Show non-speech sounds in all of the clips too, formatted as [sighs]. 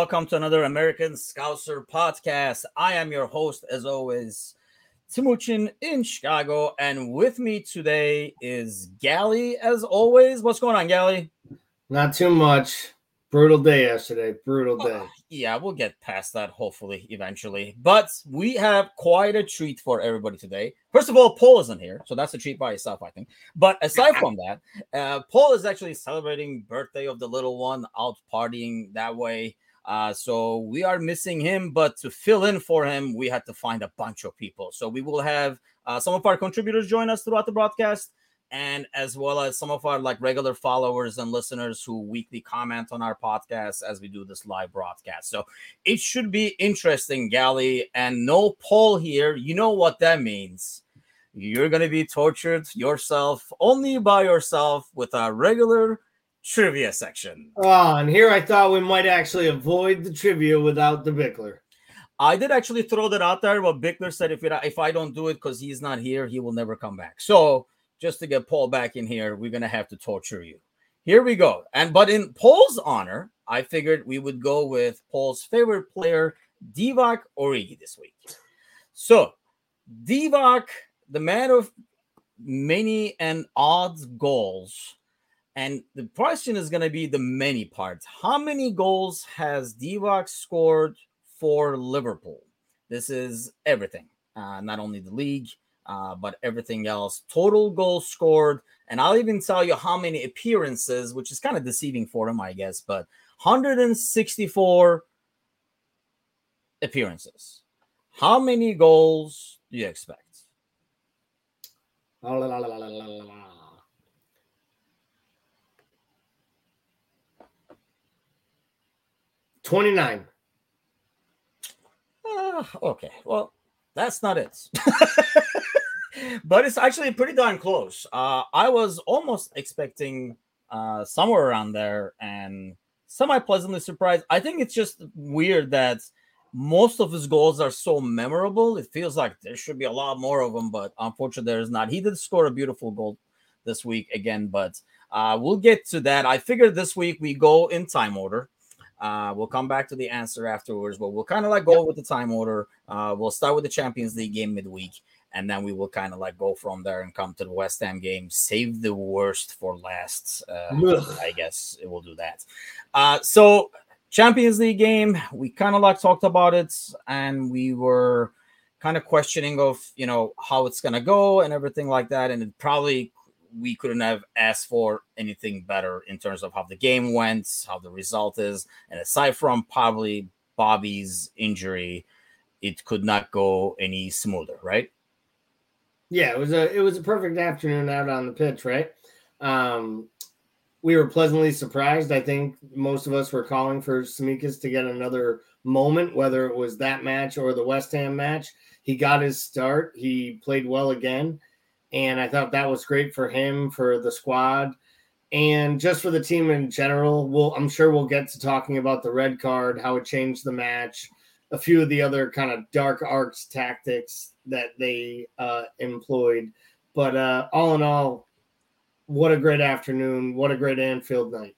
welcome to another American Scouser podcast. I am your host, as always, Timuchin in Chicago, and with me today is Gally, as always. What's going on, Gally? Not too much. Brutal day yesterday. Brutal day. Uh, yeah, we'll get past that hopefully eventually. But we have quite a treat for everybody today. First of all, Paul isn't here, so that's a treat by itself, I think. But aside from that, uh, Paul is actually celebrating birthday of the little one, out partying that way. Uh, so we are missing him, but to fill in for him, we had to find a bunch of people. So we will have uh, some of our contributors join us throughout the broadcast and as well as some of our like regular followers and listeners who weekly comment on our podcast as we do this live broadcast. So it should be interesting, Gally, and no poll here. You know what that means. You're going to be tortured yourself only by yourself with a regular trivia section. Oh, and here I thought we might actually avoid the trivia without the Bickler. I did actually throw that out there, but Bickler said if it, if I don't do it because he's not here, he will never come back. So just to get Paul back in here, we're gonna have to torture you. Here we go. And but in Paul's honor, I figured we would go with Paul's favorite player, Divock Origi, this week. So Divock, the man of many and odds goals. And the question is going to be the many parts. How many goals has Divock scored for Liverpool? This is everything, uh, not only the league, uh, but everything else, total goals scored, and I'll even tell you how many appearances, which is kind of deceiving for him, I guess, but 164 appearances. How many goals do you expect? La, la, la, 29. Uh, okay, well, that's not it. [laughs] but it's actually pretty darn close. Uh, I was almost expecting uh, somewhere around there and semi pleasantly surprised. I think it's just weird that most of his goals are so memorable. It feels like there should be a lot more of them, but unfortunately, there's not. He did score a beautiful goal this week again, but uh, we'll get to that. I figured this week we go in time order. Uh, we'll come back to the answer afterwards, but we'll kind of like go yep. with the time order. Uh, we'll start with the Champions League game midweek, and then we will kind of like go from there and come to the West Ham game. Save the worst for last. Uh, I guess it will do that. Uh, so Champions League game, we kind of like talked about it, and we were kind of questioning of you know how it's gonna go and everything like that, and it probably we couldn't have asked for anything better in terms of how the game went, how the result is, and aside from probably Bobby's injury, it could not go any smoother, right? Yeah, it was a it was a perfect afternoon out on the pitch, right? Um, we were pleasantly surprised. I think most of us were calling for Tsimikas to get another moment, whether it was that match or the West Ham match. He got his start. He played well again and I thought that was great for him, for the squad, and just for the team in general. We'll, I'm sure we'll get to talking about the red card, how it changed the match, a few of the other kind of dark arts tactics that they uh, employed. But uh, all in all, what a great afternoon! What a great Anfield night.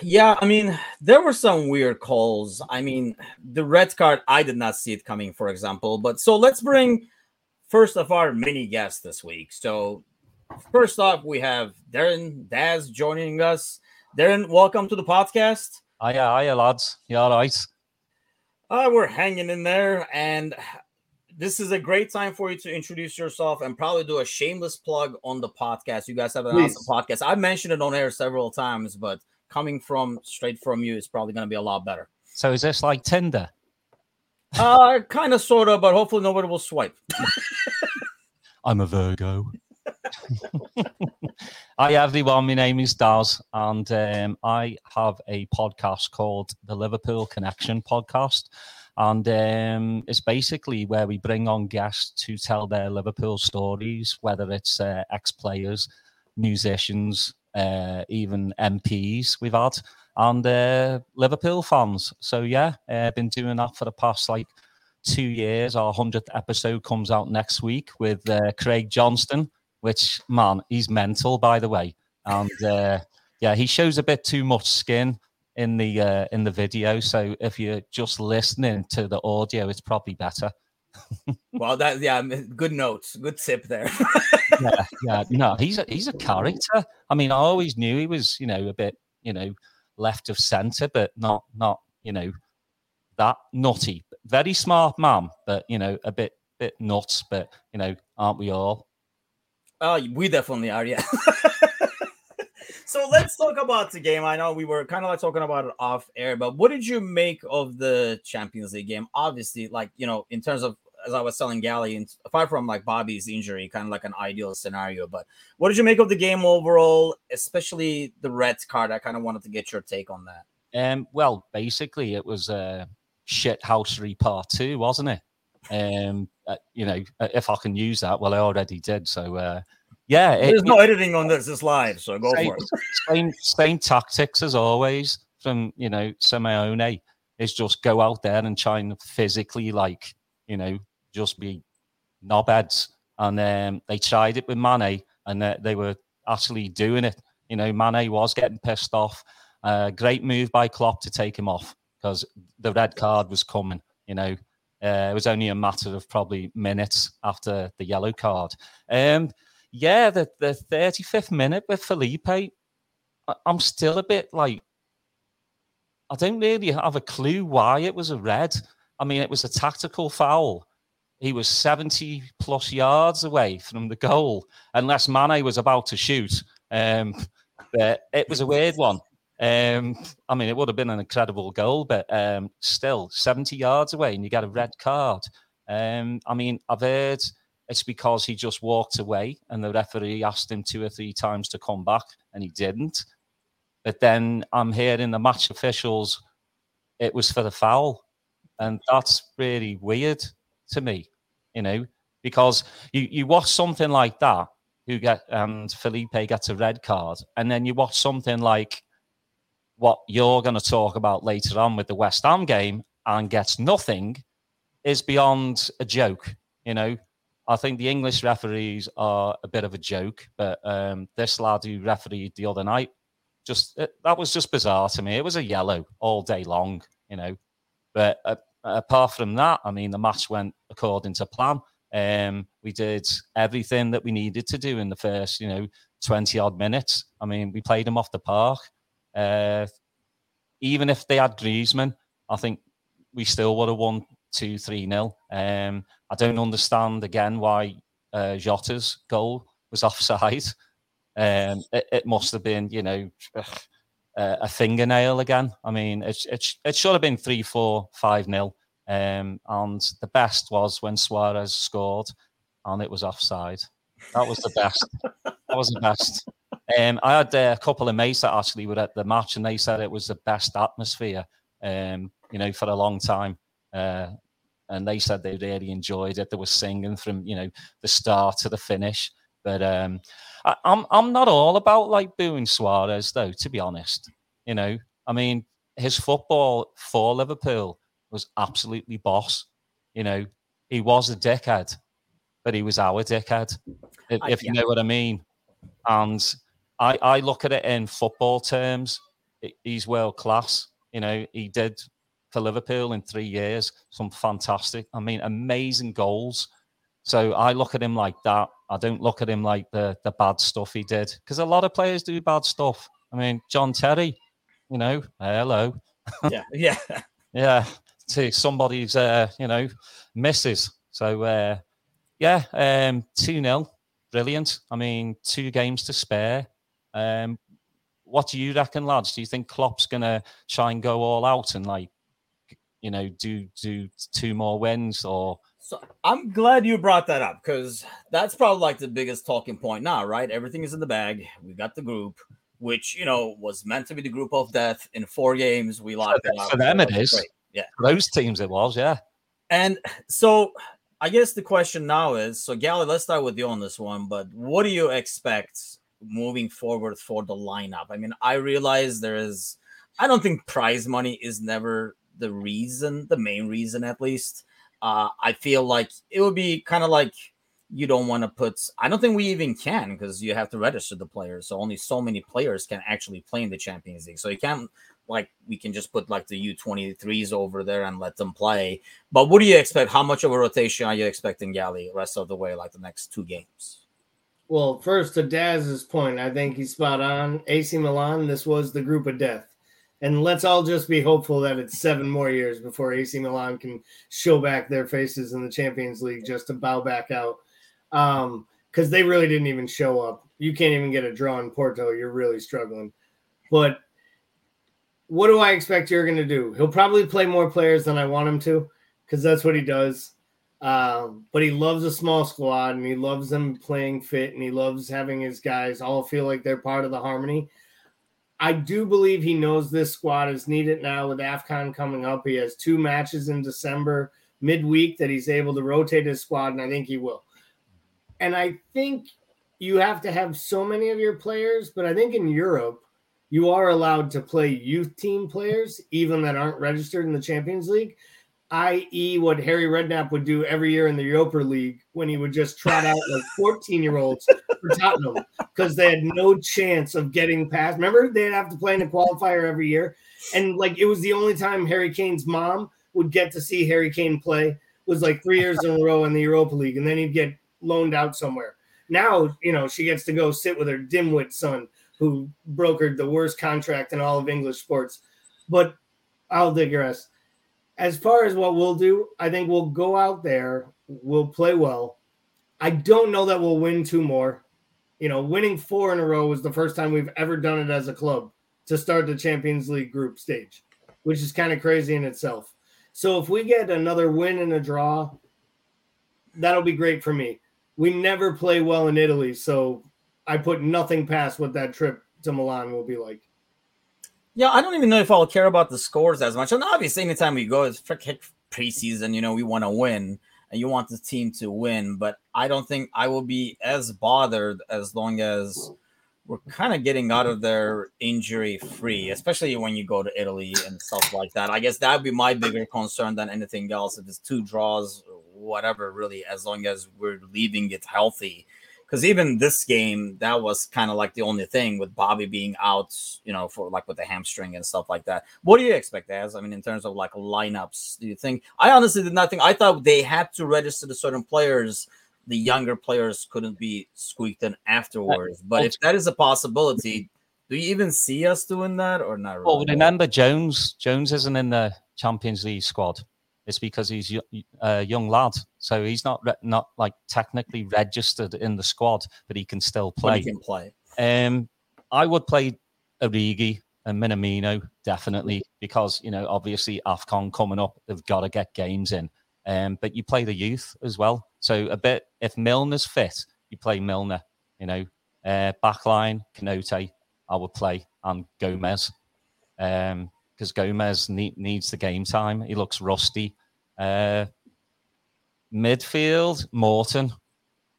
Yeah, I mean, there were some weird calls. I mean, the red card, I did not see it coming, for example. But so let's bring first of our mini guests this week. So, first off, we have Darren Daz joining us. Darren, welcome to the podcast. Hiya, hiya, lads. You all right? Uh, we're hanging in there, and this is a great time for you to introduce yourself and probably do a shameless plug on the podcast. You guys have an Please. awesome podcast. I've mentioned it on air several times, but coming from straight from you is probably going to be a lot better. So, is this like Tinder? Uh, kind of, sort of, but hopefully nobody will swipe. [laughs] I'm a Virgo. [laughs] Hi everyone, my name is Daz, and um, I have a podcast called the Liverpool Connection Podcast, and um, it's basically where we bring on guests to tell their Liverpool stories, whether it's uh, ex-players, musicians, uh, even MPs we've had and uh, Liverpool fans. So yeah, I've uh, been doing that for the past like two years. Our hundredth episode comes out next week with uh, Craig Johnston, which man, he's mental by the way, and uh, yeah, he shows a bit too much skin. in the in the video. So if you're just listening to the audio, it's probably better. Well, that yeah, good notes, good tip there. [laughs] yeah, yeah, no, he's a he's a character. I mean, I always knew he was, you know, a bit, you know, left of centre, but not not, you know, that nutty. Very smart man, but you know, a bit bit nuts. But you know, aren't we all? Oh, we definitely are, yeah. [laughs] so let's talk about the game. I know we were kind of like talking about it off air, but what did you make of the Champions League game? Obviously, like you know, in terms of as I was telling Gally, and apart from like Bobby's injury, kind of like an ideal scenario. But what did you make of the game overall, especially the red card? I kind of wanted to get your take on that. Um, well, basically, it was a shit housery part two, wasn't it? Um, uh, you know, uh, if I can use that, well, I already did. So, uh, yeah, it, there's no editing on this. It's live, so go same, for it. [laughs] Same, same tactics as always from you know Simeone is just go out there and try and physically, like you know, just be knobheads. And um, they tried it with Mane, and uh, they were actually doing it. You know, Mane was getting pissed off. Uh, great move by Klopp to take him off because the red card was coming. You know, uh, it was only a matter of probably minutes after the yellow card. Um, yeah, the, the 35th minute with Felipe, I, I'm still a bit like, I don't really have a clue why it was a red. I mean, it was a tactical foul. He was 70 plus yards away from the goal, unless Mane was about to shoot. Um, it was a weird one. Um, I mean, it would have been an incredible goal, but um, still 70 yards away and you get a red card. Um, I mean, I've heard it's because he just walked away and the referee asked him two or three times to come back and he didn't. But then I'm hearing the match officials, it was for the foul. And that's really weird to me, you know, because you, you watch something like that, who get and Felipe gets a red card, and then you watch something like what you're going to talk about later on with the West Ham game and gets nothing is beyond a joke. You know, I think the English referees are a bit of a joke, but um, this lad who refereed the other night, just it, that was just bizarre to me. It was a yellow all day long, you know. But uh, apart from that, I mean, the match went according to plan. Um, we did everything that we needed to do in the first, you know, 20 odd minutes. I mean, we played them off the park. Uh, even if they had Griezmann, I think we still would have won 2 3 0. Um, I don't understand again why uh, Jota's goal was [laughs] offside. Um, it, it, must have been, you know, a fingernail again. I mean, it, it, it should have been 3 4 5 0. Um, and the best was when Suarez scored and it was offside. That was the best. that was the best. Um, I had uh, a couple of mates that actually were at the match, and they said it was the best atmosphere, um, you know, for a long time. Uh, and they said they really enjoyed it. They were singing from you know the start to the finish. But um, I, I'm I'm not all about like booing Suarez though, to be honest. You know, I mean, his football for Liverpool was absolutely boss. You know, he was a dickhead, but he was our dickhead, if, if you know what I mean. And I, I look at it in football terms. He's world class. You know, he did for Liverpool in three years some fantastic, I mean, amazing goals. So I look at him like that. I don't look at him like the the bad stuff he did because a lot of players do bad stuff. I mean, John Terry, you know, hello. [laughs] Yeah, yeah, yeah. To somebody's, uh, you know, misses. So uh, yeah, um, two 0 brilliant. I mean, two games to spare. Um, what do you reckon, lads? Do you think Klopp's going to try and go all out and like, you know, do do two more wins or? So I'm glad you brought that up because that's probably like the biggest talking point now, right? Everything is in the bag. We got the group, which you know was meant to be the group of death in four games. We locked it out. For them, it is. Great. Yeah, for those teams, it was. Yeah. And so I guess the question now is so, Gally, let's start with you on this one. But what do you expect moving forward for the lineup. I mean, I realize there is, I don't think prize money is never the reason, the main reason at least. Uh, I feel like it would be kind of like you don't want to put, I don't think we even can because you have to register the players. So only so many players can actually play in the Champions League. So you can't like we can just put like the U23s over there and let them play. But what do you expect? How much of a rotation are you expecting Gally rest of the way, like the next two games? Well, first to Daz's point, I think he's spot on. AC Milan, this was the group of death. And let's all just be hopeful that it's seven more years before AC Milan can show back their faces in the Champions League just to bow back out. Um, because they really didn't even show up. You can't even get a draw in Porto. You're really struggling. But what do I expect you're going to do? He'll probably play more players than I want him to, because that's what he does. Um, but he loves a small squad and he loves them playing fit and he loves having his guys all feel like they're part of the harmony. I do believe he knows this squad is needed now with AFCON coming up. He has two matches in December midweek that he's able to rotate his squad, and I think he will. And I think you have to have so many of your players, but I think in Europe, you are allowed to play youth team players, even that aren't registered in the Champions League, i.e., what Harry Redknapp would do every year in the Europa League when he would just trot out like [laughs] 14 year olds for Tottenham because they had no chance of getting past. Remember, they'd have to play in a qualifier every year. And like it was the only time Harry Kane's mom would get to see Harry Kane play was like three years in a row in the Europa League, and then he'd get loaned out somewhere. Now, you know, she gets to go sit with her dimwit son who brokered the worst contract in all of English sports. But I'll digress. As far as what we'll do, I think we'll go out there, we'll play well. I don't know that we'll win two more. You know, winning four in a row was the first time we've ever done it as a club to start the Champions League group stage, which is kind of crazy in itself. So if we get another win and a draw, that'll be great for me. We never play well in Italy, so I put nothing past what that trip to Milan will be like. Yeah, I don't even know if I'll care about the scores as much. And obviously, anytime we go, it's preseason. You know, we want to win, and you want the team to win. But I don't think I will be as bothered as long as we're kind of getting out of there injury free, especially when you go to Italy and stuff like that. I guess that would be my bigger concern than anything else. If it's two draws, whatever, really, as long as we're leaving it healthy because even this game, that was kind of like the only thing with Bobby being out, you know, for like with the hamstring and stuff like that. What do you expect, as I mean, in terms of like lineups? Do you think? I honestly did not think. I thought they had to register the certain players. The younger players couldn't be squeaked in afterwards. But if that is a possibility, do you even see us doing that or not? Really? Well, remember Jones. Jones isn't in the Champions League squad. It's because he's a young lad, so he's not re- not like technically registered in the squad, but he can still play. But he can play. Um, I would play Origi and Minamino definitely because you know obviously Afcon coming up, they've got to get games in. Um, but you play the youth as well, so a bit if Milner's fit, you play Milner. You know, uh, backline Konate, I would play and Gomez. Um, because Gomez need, needs the game time. He looks rusty. Uh, midfield, Morton.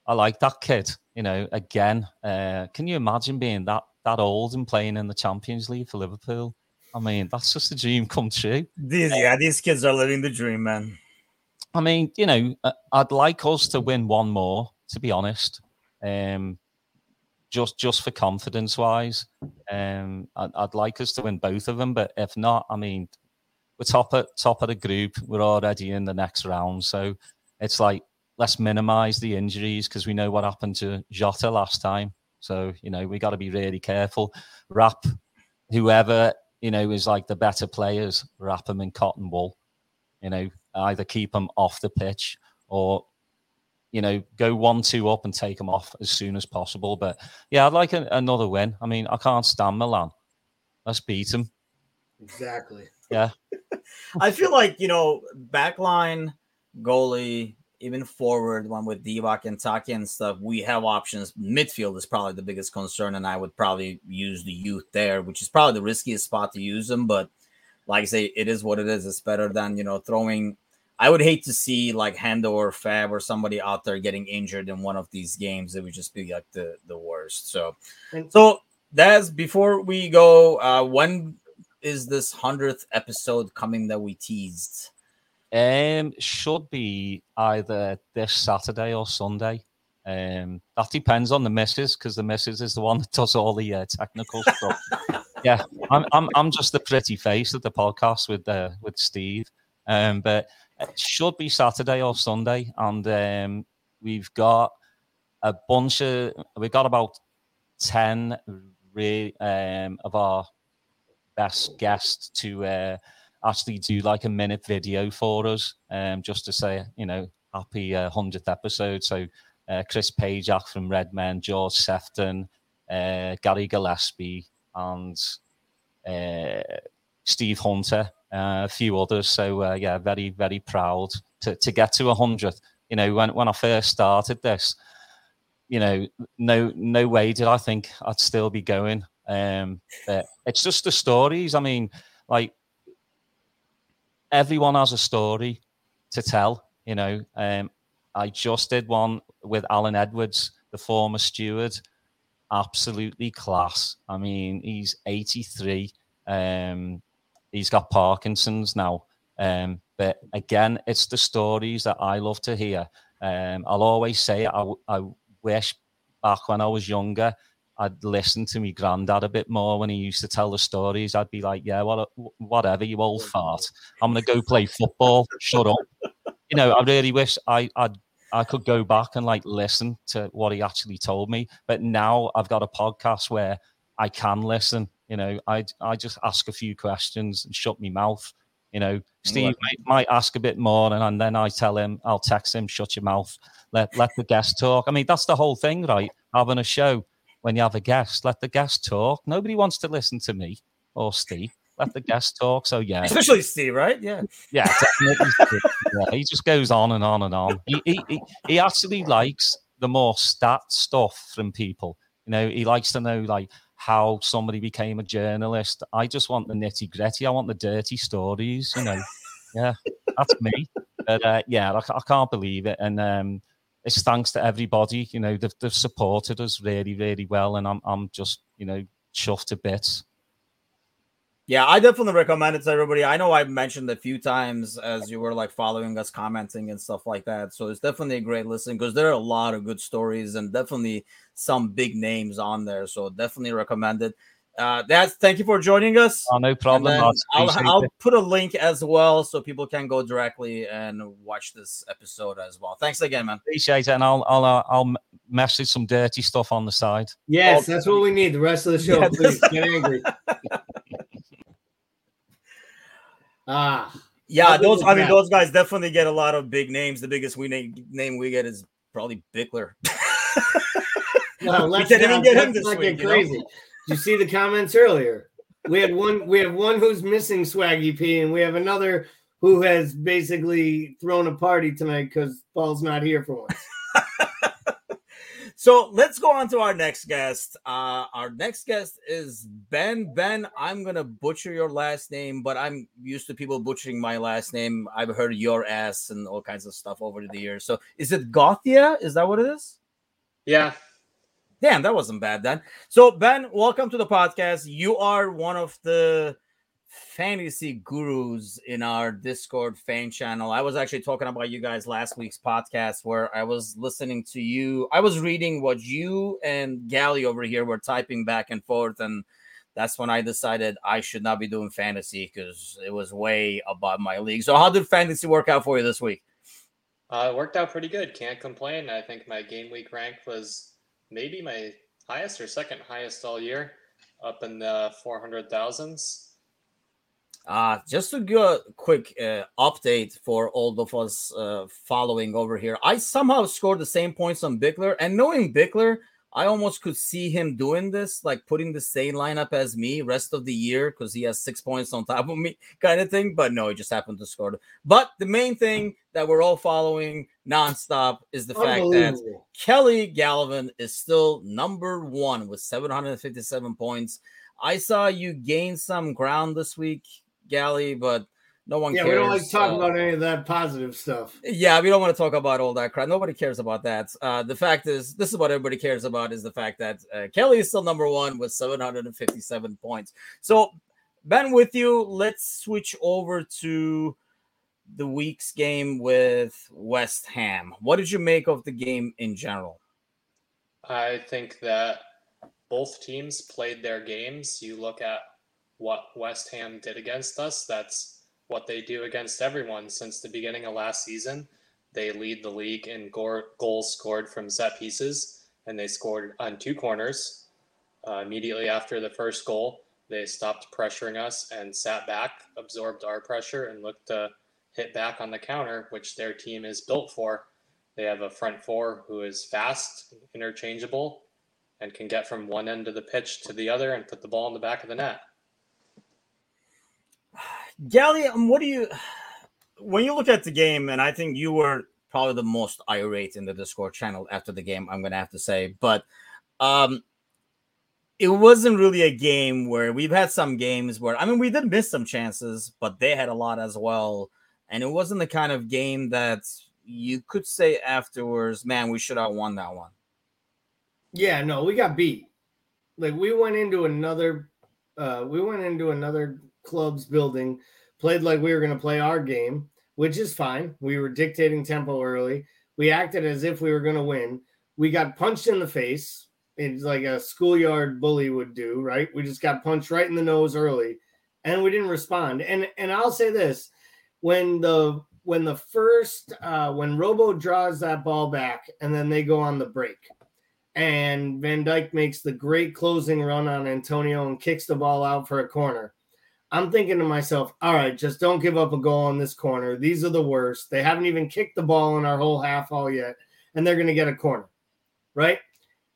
I like that kid. You know, again, uh, can you imagine being that that old and playing in the Champions League for Liverpool? I mean, that's just a dream come true. These, yeah, these kids are living the dream, man. I mean, you know, uh, I'd like us to win one more, to be honest. Um, just just for confidence wise. Um, I'd, I'd, like us to win both of them, but if not, I mean, we're top at top of the group. We're already in the next round, so it's like let's minimize the injuries because we know what happened to Jota last time. So you know we got to be really careful. Wrap whoever you know is like the better players. Wrap them in cotton wool. You know, either keep them off the pitch or you know, go one two up and take them off as soon as possible. But yeah, I'd like a, another win. I mean, I can't stand Milan. Let's beat them. Exactly. Yeah. [laughs] I feel like you know, backline, goalie, even forward one with Divock and Taki and stuff. We have options. Midfield is probably the biggest concern, and I would probably use the youth there, which is probably the riskiest spot to use them. But like I say, it is what it is. It's better than you know throwing I would hate to see like Hendo or Fab or somebody out there getting injured in one of these games. It would just be like the the worst. So, so that's before we go. Uh, when is this hundredth episode coming that we teased? Um, should be either this Saturday or Sunday. Um, that depends on the missus because the missus is the one that does all the uh, technical stuff. [laughs] yeah, I'm, I'm I'm just the pretty face of the podcast with uh, with Steve. Um, but it should be Saturday or Sunday, and um, we've got a bunch of we've got about ten re- um, of our best guests to uh, actually do like a minute video for us, um, just to say you know happy uh, hundredth episode. So uh, Chris Pajak from Redmen, George Sephton, uh, Gary Gillespie, and uh, Steve Hunter, uh, a few others. So uh, yeah, very very proud to, to get to hundred. You know, when when I first started this, you know, no no way did I think I'd still be going. Um, but it's just the stories. I mean, like everyone has a story to tell. You know, um, I just did one with Alan Edwards, the former steward. Absolutely class. I mean, he's 83. Um, he's got Parkinson's now. Um, but again, it's the stories that I love to hear. Um, I'll always say I, I wish back when I was younger, I'd listen to me granddad a bit more when he used to tell the stories. I'd be like, yeah, what, whatever, you old fart. I'm going to go play football. Shut up. You know, I really wish I, I'd I could go back and like listen to what he actually told me. But now I've got a podcast where I can listen. You know, I I just ask a few questions and shut my mouth. You know, Steve might, might, ask a bit more, and, and then I tell him, I'll text him, shut your mouth, let let the guest talk. I mean, that's the whole thing, right? Having a show when you have a guest, let the guest talk. Nobody wants to listen to me or Steve let the guest talk. So yeah, especially Steve, right? Yeah, yeah, definitely. yeah, he just goes on and on and on. He, he he he actually likes the more stat stuff from people. You know, he likes to know like how somebody became a journalist. I just want the nitty gritty. I want the dirty stories. You know, [laughs] yeah, that's me. But uh, yeah, I, I, can't believe it, and um, it's thanks to everybody. You know, they've, they've supported us really, really well, and I'm I'm just you know chuffed to bits. Yeah, I definitely recommend it to everybody. I know I've mentioned a few times as you were like following us, commenting and stuff like that. So it's definitely a great listen because there are a lot of good stories and definitely some big names on there. So definitely recommend it. Uh, that's thank you for joining us. Oh, no problem. I'll, I'll put a link as well so people can go directly and watch this episode as well. Thanks again, man. Appreciate it, and I'll I'll uh, I'll message some dirty stuff on the side. Yes, that's what we need. The rest of the show, yeah, please get angry. [laughs] Ah, yeah, those. I mean, those guys definitely get a lot of big names. The biggest we name, name we get is probably Bickler. [laughs] well, let's we can't even get him this week, get crazy. Know? Did you see the comments earlier? We had one. We have one who's missing Swaggy P, and we have another who has basically thrown a party tonight because Paul's not here for once. [laughs] So let's go on to our next guest. Uh, our next guest is Ben. Ben, I'm gonna butcher your last name, but I'm used to people butchering my last name. I've heard your ass and all kinds of stuff over the years. So is it Gothia? Is that what it is? Yeah. Damn, that wasn't bad then. So Ben, welcome to the podcast. You are one of the fantasy gurus in our Discord fan channel. I was actually talking about you guys last week's podcast where I was listening to you. I was reading what you and Gally over here were typing back and forth, and that's when I decided I should not be doing fantasy because it was way above my league. So, how did fantasy work out for you this week? Uh, it worked out pretty good. Can't complain. I think my game week rank was maybe my highest or second highest all year, up in the 400,000s. Uh, just to give a quick uh, update for all of us uh, following over here, I somehow scored the same points on Bickler, and knowing Bickler, I almost could see him doing this, like putting the same lineup as me rest of the year because he has six points on top of me, [laughs] kind of thing. But no, he just happened to score. But the main thing that we're all following nonstop is the fact that Kelly Galvin is still number one with 757 points. I saw you gain some ground this week Gally, but no one yeah, cares. we don't like to talk uh, about any of that positive stuff. Yeah, we don't want to talk about all that crap. Nobody cares about that. Uh, the fact is, this is what everybody cares about is the fact that uh, Kelly is still number one with 757 points. So, Ben, with you, let's switch over to the week's game with West Ham. What did you make of the game in general? I think that both teams played their games. You look at what West Ham did against us. That's what they do against everyone since the beginning of last season. They lead the league in goals scored from set pieces, and they scored on two corners uh, immediately after the first goal. They stopped pressuring us and sat back, absorbed our pressure, and looked to hit back on the counter, which their team is built for. They have a front four who is fast, interchangeable, and can get from one end of the pitch to the other and put the ball in the back of the net. Gally, um, what do you [sighs] when you look at the game, and I think you were probably the most irate in the Discord channel after the game, I'm gonna have to say, but um it wasn't really a game where we've had some games where I mean we did miss some chances, but they had a lot as well. And it wasn't the kind of game that you could say afterwards, man, we should have won that one. Yeah, no, we got beat. Like we went into another uh we went into another club's building, played like we were gonna play our game, which is fine. We were dictating tempo early. We acted as if we were gonna win. We got punched in the face. It's like a schoolyard bully would do, right? We just got punched right in the nose early and we didn't respond. And and I'll say this when the when the first uh, when Robo draws that ball back and then they go on the break, and Van Dijk makes the great closing run on Antonio and kicks the ball out for a corner. I'm thinking to myself, all right, just don't give up a goal on this corner. These are the worst. They haven't even kicked the ball in our whole half all yet, and they're going to get a corner, right?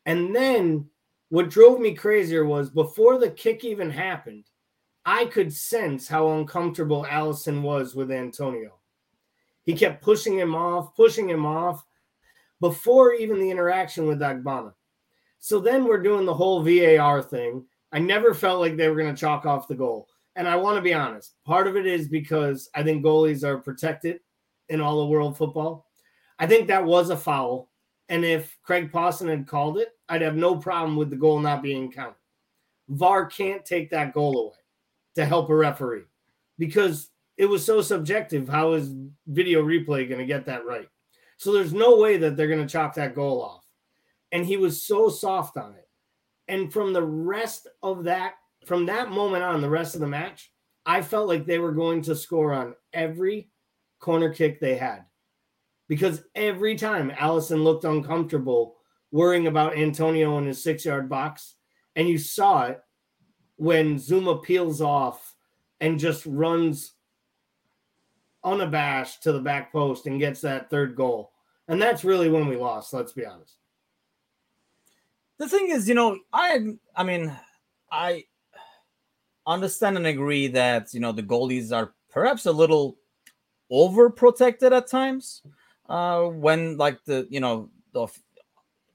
And then what drove me crazier was before the kick even happened, I could sense how uncomfortable Alisson was with Antonio. He kept pushing him off, pushing him off before even the interaction with Ogbonna. So then we're doing the whole VAR thing. I never felt like they were going to chalk off the goal. And I want to be honest, part of it is because I think goalies are protected in all of world football. I think that was a foul. And if Craig Pawson had called it, I'd have no problem with the goal not being counted. VAR can't take that goal away to help a referee because it was so subjective. How is video replay going to get that right? So there's no way that they're going to chop that goal off. And he was so soft on it. And from the rest of that, from that moment on, the rest of the match, I felt like they were going to score on every corner kick they had. Because every time Alisson looked uncomfortable worrying about Antonio in his six yard box, and you saw it when Zouma peels off and just runs unabashed to the back post and gets that third goal. And that's really when we lost, let's be honest. The thing is, you know, I I mean, I understand and agree that, you know, the goalies are perhaps a little overprotected at times. Uh when like the, you know, the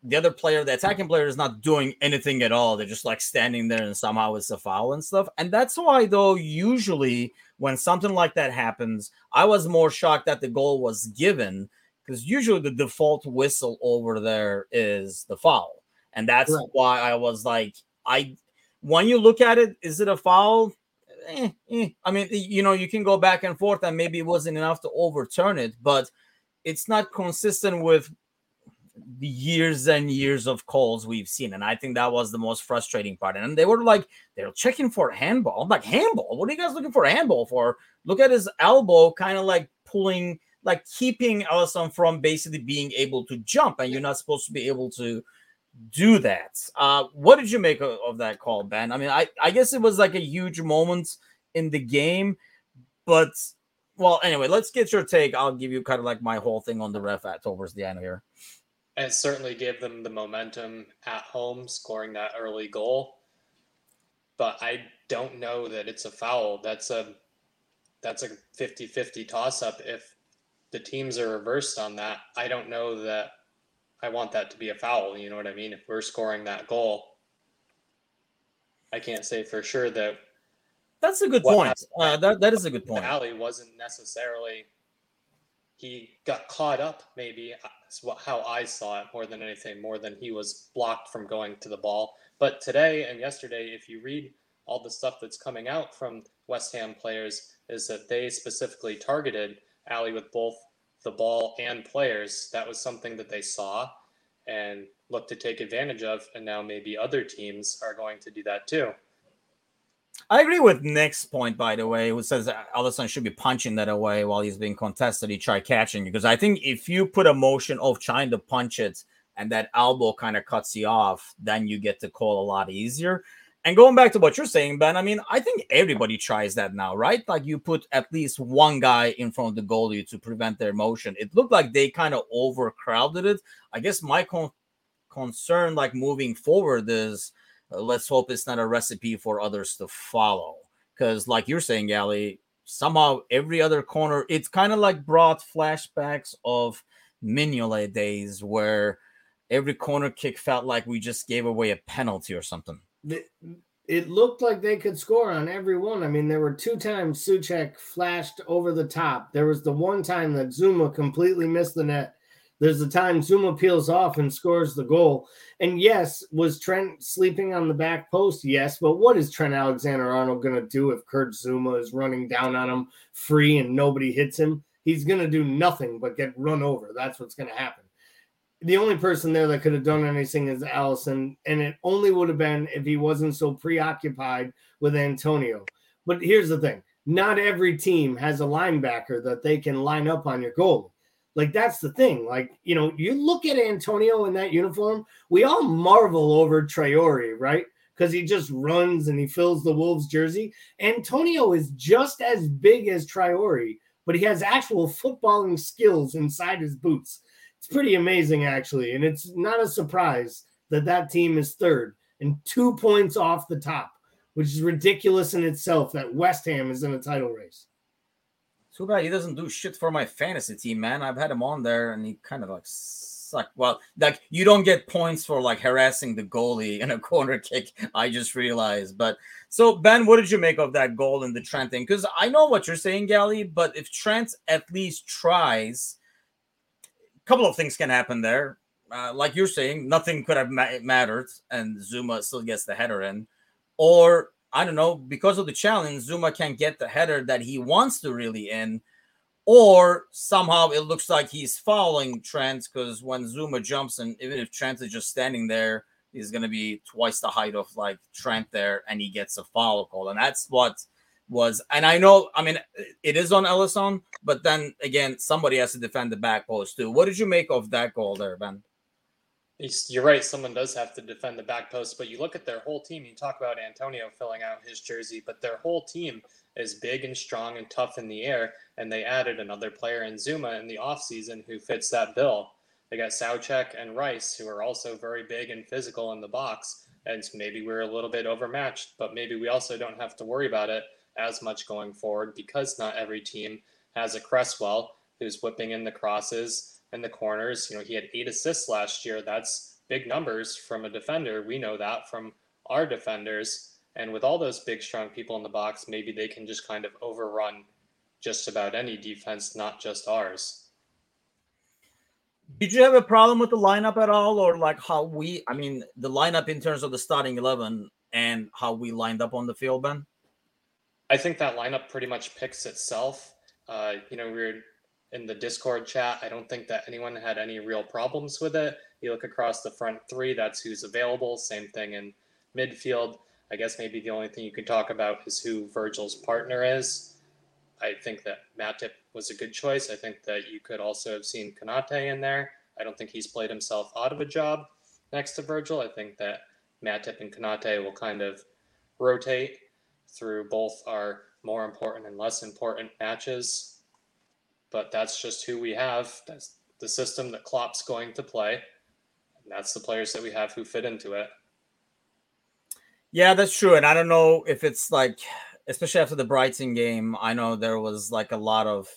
the other player, the attacking player, is not doing anything at all. They're just like standing there and somehow it's a foul and stuff. And that's why, though, usually when something like that happens, I was more shocked that the goal was given because usually the default whistle over there is the foul. And that's right. why I was like, I, when you look at it, is it a foul? Eh, eh. I mean, you know, you can go back and forth and maybe it wasn't enough to overturn it, but it's not consistent with the years and years of calls we've seen. And I think that was the most frustrating part. And they were like, they're checking for handball. I'm like, handball? What are you guys looking for handball for? Look at his elbow, kind of like pulling, like keeping Alisson from basically being able to jump. And you're not supposed to be able to do that. Uh, what did you make of, of that call, Ben? I mean, I, I guess it was like a huge moment in the game, but well, anyway, let's get your take. I'll give you kind of like my whole thing on the ref at towards the end here it certainly gave them the momentum at home, scoring that early goal. But I don't know that it's a foul. That's a that's a 50-50 toss up. If the teams are reversed on that, I don't know that I want that to be a foul. You know what I mean? If we're scoring that goal, I can't say for sure that. That's a good point. Uh, that that is a good point. Alley wasn't necessarily. He got caught up, maybe how I saw it more than anything, more than he was blocked from going to the ball. But today and yesterday, if you read all the stuff that's coming out from West Ham players, is that they specifically targeted Ali with both the ball and players. That was something that they saw and looked to take advantage of. And now maybe other teams are going to do that too. I agree with Nick's point, by the way, who says Alisson should be punching that away while he's being contested. He try catching because I think if you put a motion of trying to punch it and that elbow kind of cuts you off, then you get the call a lot easier. And going back to what you're saying, Ben, I mean, I think everybody tries that now, right? Like you put at least one guy in front of the goalie to prevent their motion. It looked like they kind of overcrowded it. I guess my con- concern, like moving forward, is uh, let's hope it's not a recipe for others to follow. Because, like you're saying, Gally, somehow every other corner, it's kind of like brought flashbacks of Mignolet days where every corner kick felt like we just gave away a penalty or something it looked like they could score on every one. I mean, there were two times Soucek flashed over the top. There was the one time that Zouma completely missed the net. There's the time Zouma peels off and scores the goal. And yes, was Trent sleeping on the back post? Yes, but what is Trent Alexander Arnold going to do if Kurt Zouma is running down on him free and nobody hits him? He's going to do nothing but get run over. That's what's going to happen the only person there that could have done anything is Alisson, and it only would have been if he wasn't so preoccupied with Antonio. But here's the thing: not every team has a linebacker that they can line up on your goal. Like that's the thing. Like you know, you look at Antonio in that uniform, we all marvel over Traore, right? Because he just runs and he fills the Wolves jersey. Antonio is just as big as Traore, but he has actual footballing skills inside his boots it's pretty amazing, actually. And it's not a surprise that that team is third and two points off the top, which is ridiculous in itself that West Ham is in a title race. Too bad he doesn't do shit for my fantasy team, man. I've had him on there and he kind of like sucked. Well, like you don't get points for like harassing the goalie in a corner kick. I just realized. But so Ben, what did you make of that goal in the Trent thing? Because I know what you're saying, Gally, but if Trent at least tries couple of things can happen there. Uh, like you're saying, nothing could have ma- mattered, and Zouma still gets the header in. Or I don't know, because of the challenge, Zouma can't get the header that he wants to really in. Or somehow it looks like he's following Trent because when Zouma jumps, and even if Trent is just standing there, he's going to be twice the height of like Trent there, and he gets a foul call. And that's what was, and I know, I mean, it is on Alisson, but then again, somebody has to defend the back post too. What did you make of that goal there, Ben? You're right. Someone does have to defend the back post, but you look at their whole team. You talk about Antonio filling out his jersey, but their whole team is big and strong and tough in the air. And they added another player in Zouma in the offseason who fits that bill. They got Soucek and Rice, who are also very big and physical in the box. And maybe we're a little bit overmatched, but maybe we also don't have to worry about it as much going forward because not every team has a Cresswell who's whipping in the crosses and the corners. You know, he had eight assists last year. That's big numbers from a defender. We know that from our defenders. And with all those big, strong people in the box, maybe they can just kind of overrun just about any defense, not just ours. Did you have a problem with the lineup at all, or like how we? I mean, the lineup in terms of the starting eleven and how we lined up on the field, Ben. I think that lineup pretty much picks itself. Uh, you know, we are in the Discord chat. I don't think that anyone had any real problems with it. You look across the front three, that's who's available. Same thing in midfield. I guess maybe the only thing you could talk about is who Virgil's partner is. I think that Matip was a good choice. I think that you could also have seen Konate in there. I don't think he's played himself out of a job next to Virgil. I think that Matip and Konate will kind of rotate through both our more important and less important matches. But that's just who we have. That's the system that Klopp's going to play. And that's the players that we have who fit into it. Yeah, that's true. And I don't know if it's like, especially after the Brighton game, I know there was like a lot of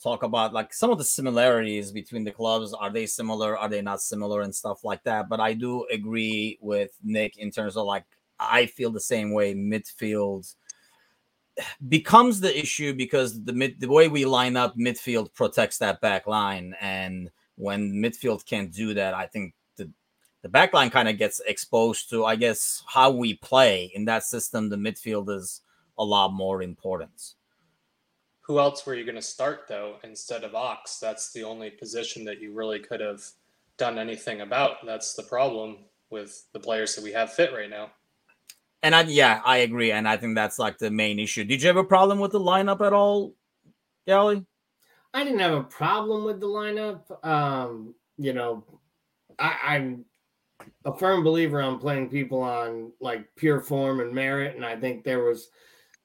talk about like some of the similarities between the clubs. Are they similar? Are they not similar? And stuff like that. But I do agree with Nick in terms of like I feel the same way. Midfield becomes the issue because the mid, the way we line up midfield protects that back line, and when midfield can't do that, I think the the back line kind of gets exposed to, I guess, how we play in that system. The midfield is a lot more important. Who else were you going to start though instead of Ox? That's the only position that you really could have done anything about. That's the problem with the players that we have fit right now. And I, yeah, I agree, and I think that's like the main issue. Did you have a problem with the lineup at all, Gally? I didn't have a problem with the lineup. Um, you know, I, I'm a firm believer on playing people on like pure form and merit, and I think there was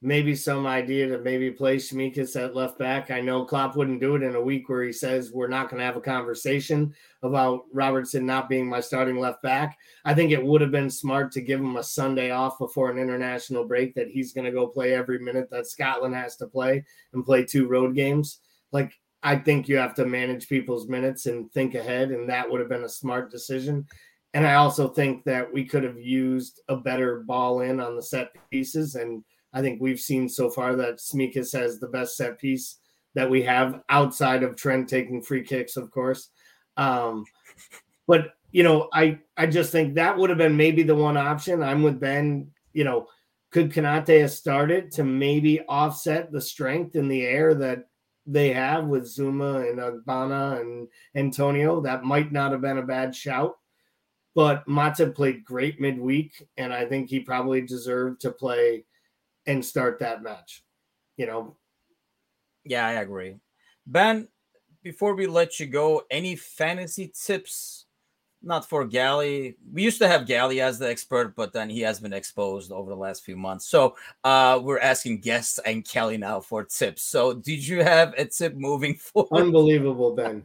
maybe some idea to maybe play Tsimikas at left back. I know Klopp wouldn't do it in a week where he says we're not going to have a conversation about Robertson not being my starting left back. I think it would have been smart to give him a Sunday off before an international break that he's going to go play every minute that Scotland has to play and play two road games. Like I think you have to manage people's minutes and think ahead, and that would have been a smart decision. And I also think that we could have used a better ball in on the set pieces and I think we've seen so far that Tsimikas has the best set piece that we have outside of Trent taking free kicks, of course. Um, but you know, I I just think that would have been maybe the one option. I'm with Ben. You know, could Konate have started to maybe offset the strength in the air that they have with Zouma and Ogbonna and Antonio? That might not have been a bad shout. But Matip played great midweek, and I think he probably deserved to play and start that match. You know. Yeah, I agree. Ben, before we let you go, any fantasy tips? Not for Gally. We used to have Gally as the expert, but then he has been exposed over the last few months. So uh, we're asking guests and Kelly now for tips. So did you have a tip moving [laughs] forward? Unbelievable, Ben.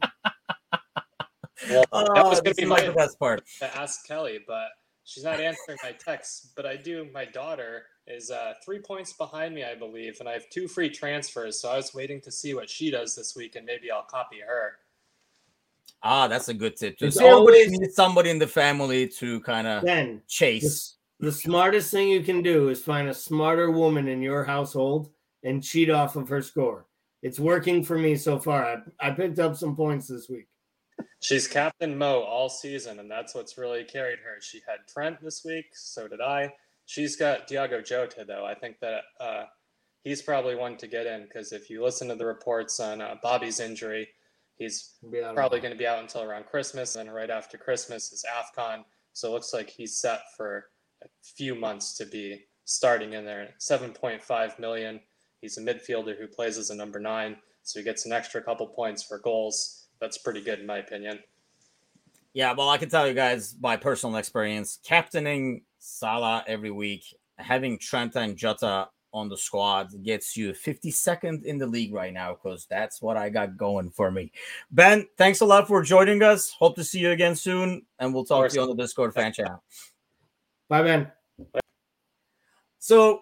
well, that was going to be my best part. To ask Kelly, but she's not answering my texts. But I do. My daughter is uh, three points behind me, I believe, and I have two free transfers. So I was waiting to see what she does this week, and maybe I'll copy her. Ah, that's a good tip. Too. So always needs somebody in the family to kind of chase. The, the smartest thing you can do is find a smarter woman in your household and cheat off of her score. It's working for me so far. I, I picked up some points this week. She's Captain Mo all season, and that's what's really carried her. She had Trent this week, so did I. She's got Diogo Jota though. I think that uh, he's probably one to get in because if you listen to the reports on uh, Bobby's injury, he's probably going to be out until around Christmas, and right after Christmas is Afcon. So it looks like he's set for a few months to be starting in there. Seven point five million. He's a midfielder who plays as a number nine, so he gets an extra couple points for goals. That's pretty good in my opinion. Yeah, well, I can tell you guys by personal experience, captaining Salah every week. Having Trent and Jota on the squad gets you 52nd in the league right now because that's what I got going for me. Ben, thanks a lot for joining us. Hope to see you again soon, and we'll talk to you on the Discord fan channel. Bye, Ben. So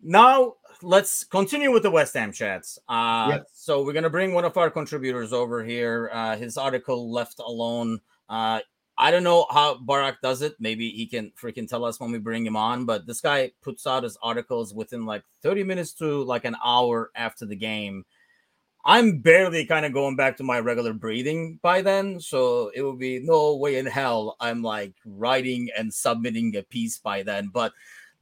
now let's continue with the West Ham chats. Uh, yep. So we're gonna bring one of our contributors over here. Uh, his article left alone. Uh, I don't know how Barack does it. Maybe he can freaking tell us when we bring him on. But this guy puts out his articles within like 30 minutes to like an hour after the game. I'm barely kind of going back to my regular breathing by then. So it would be no way in hell I'm like writing and submitting a piece by then. But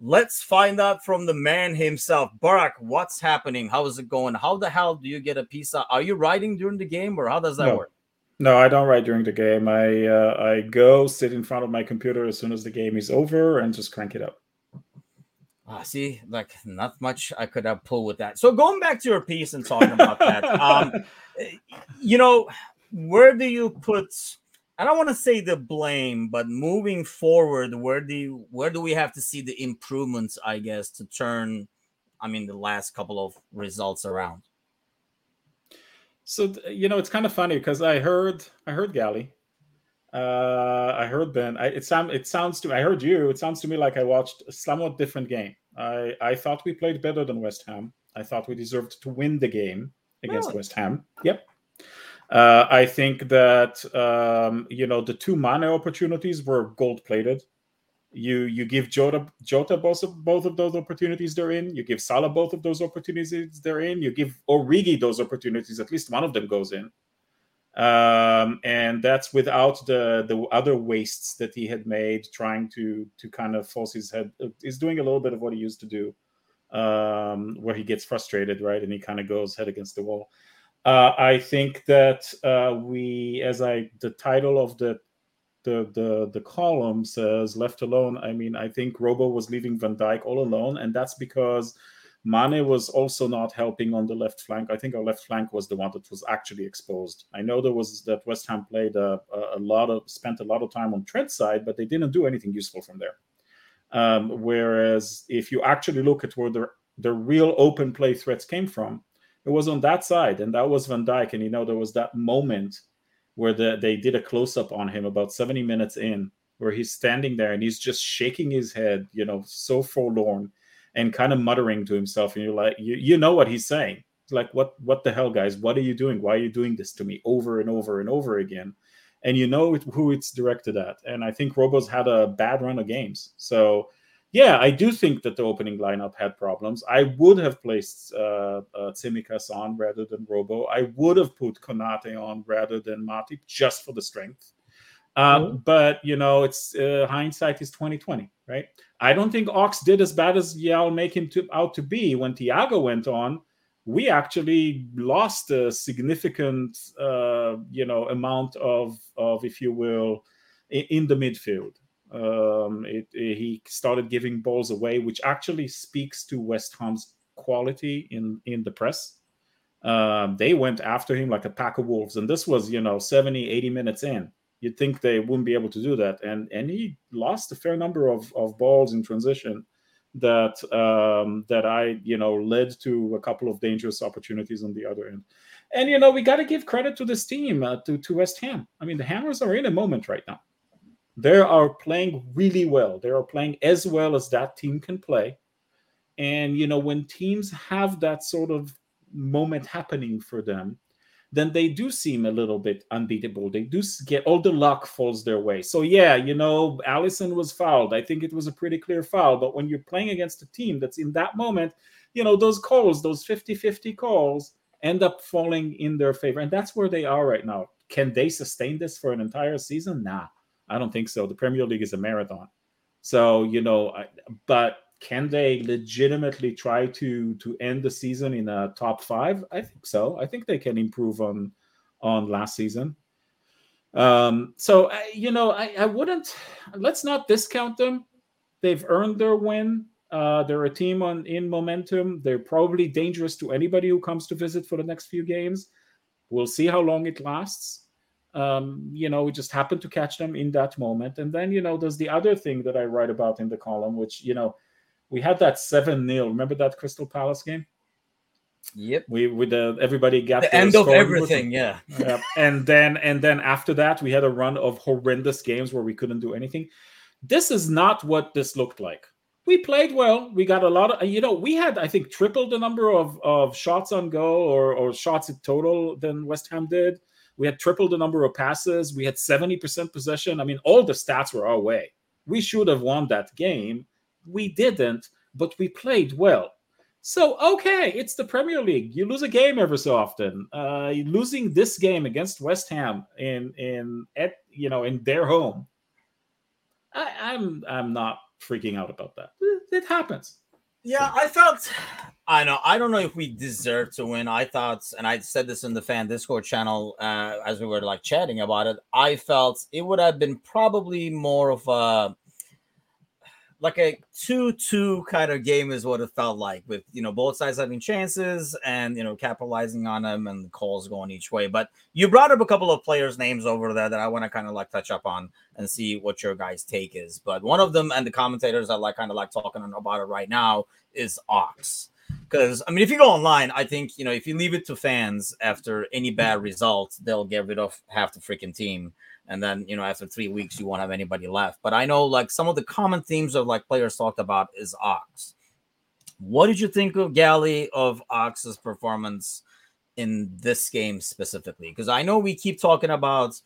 let's find out from the man himself. Barack, what's happening? How is it going? How the hell do you get a piece out? Are you writing during the game or how does that no. work? No, I don't write during the game. I uh, I go sit in front of my computer as soon as the game is over and just crank it up. Ah, see, like not much I could have pulled with that. So going back to your piece and talking about that, um, [laughs] you know, where do you put? I don't want to say the blame, but moving forward, where do you, where do we have to see the improvements? I guess to turn, I mean, the last couple of results around. So you know, it's kind of funny because I heard I heard Gally, uh, I heard Ben. I, it sound it sounds to I heard you. It sounds to me like I watched a somewhat different game. I I thought we played better than West Ham. I thought we deserved to win the game against really? West Ham. Yep. Uh, I think that um, you know the two Mane opportunities were gold plated. You you give Jota Jota both of both of those opportunities they're in. You give Salah both of those opportunities they're in. You give Origi those opportunities. At least one of them goes in. Um, and that's without the the other wastes that he had made trying to to kind of force his head. He's doing a little bit of what he used to do, um, where he gets frustrated, right, and he kind of goes head against the wall. Uh, I think that uh, we, as I, the title of the the the the column says left alone. I mean, I think Robo was leaving Van Dijk all alone, and that's because Mane was also not helping on the left flank. I think our left flank was the one that was actually exposed. I know there was that West Ham played a, a lot of spent a lot of time on Trent side, but they didn't do anything useful from there. Um, whereas if you actually look at where the the real open play threats came from, it was on that side, and that was Van Dijk. And you know there was that moment where the, they did a close up on him about 70 minutes in, where he's standing there and he's just shaking his head, you know, so forlorn and kind of muttering to himself. And you're like you, you know what he's saying. Like what what the hell guys? What are you doing? Why are you doing this to me over and over and over again? And you know who it's directed at. And i think robos had a bad run of games. So yeah i do think that the opening lineup had problems i would have placed uh, uh Tsimikas on rather than robo i would have put konate on rather than matip just for the strength um, mm-hmm. but you know it's uh, hindsight is 2020 right I don't think Ox did as bad as y'all make him to, out to be. When Thiago went on, we actually lost a significant, uh, you know, amount of, of, if you will, in, in the midfield. Um, it, it, he started giving balls away, which actually speaks to West Ham's quality in in the press. Um, they went after him like a pack of wolves, and this was, you know, 70, 80 minutes in you'd think they wouldn't be able to do that. And and he lost a fair number of, of balls in transition that um, that I you know led to a couple of dangerous opportunities on the other end. And you know we got to give credit to this team uh, to to West Ham. I mean the Hammers are in a moment right now. They are playing really well. They are playing as well as that team can play. And you know when teams have that sort of moment happening for them, then they do seem a little bit unbeatable. They do get all the luck falls their way. So yeah, you know, Alisson was fouled. I think it was a pretty clear foul. But when you're playing against a team that's in that moment, you know, those calls, those 50-50 calls end up falling in their favor. And that's where they are right now. Can they sustain this for an entire season? Nah, I don't think so. The Premier League is a marathon. So, you know, I, but can they legitimately try to to end the season in a top five? I think so. I think they can improve on on last season. Um, so I, you know, I, I wouldn't. Let's not discount them. They've earned their win. Uh, they're a team on in momentum. They're probably dangerous to anybody who comes to visit for the next few games. We'll see how long it lasts. Um, you know, we just happened to catch them in that moment. And then, you know, there's the other thing that I write about in the column, which, you know, we had that 7 0. Remember that Crystal Palace game? Yep. We with the everybody got the end of everything, yeah. yeah. And then and then after that, we had a run of horrendous games where we couldn't do anything. This is not what this looked like. We played well. We got a lot of you know, we had I think triple the number of, of shots on goal or, or shots in total than West Ham did. We had triple the number of passes. We had 70% possession. I mean, all the stats were our way. We should have won that game we didn't, but we played well. So okay, it's the Premier League. You lose a game every so often. Uh, losing this game against West Ham in in at you know in their home, I, I'm I'm not freaking out about that. It happens. Yeah, I felt. I know. I don't know if we deserve to win. I thought, and I said this in the fan Discord channel uh, as we were like chatting about it. I felt it would have been probably more of a like a two-two kind of game is what it felt like, with you know both sides having chances and you know capitalizing on them and calls going each way. But you brought up a couple of players' names over there that I want to kind of like touch up on and see what your guys' take is. But one of them and the commentators I like kind of like talking about it right now is Ox. Because I mean, if you go online, I think you know if you leave it to fans after any bad result, they'll get rid of half the freaking team and then you know after three weeks you won't have anybody left. But I know like some of the common themes of like players talked about is Ox. What did you think of Gally of Ox's performance in this game specifically? Because I know we keep talking about,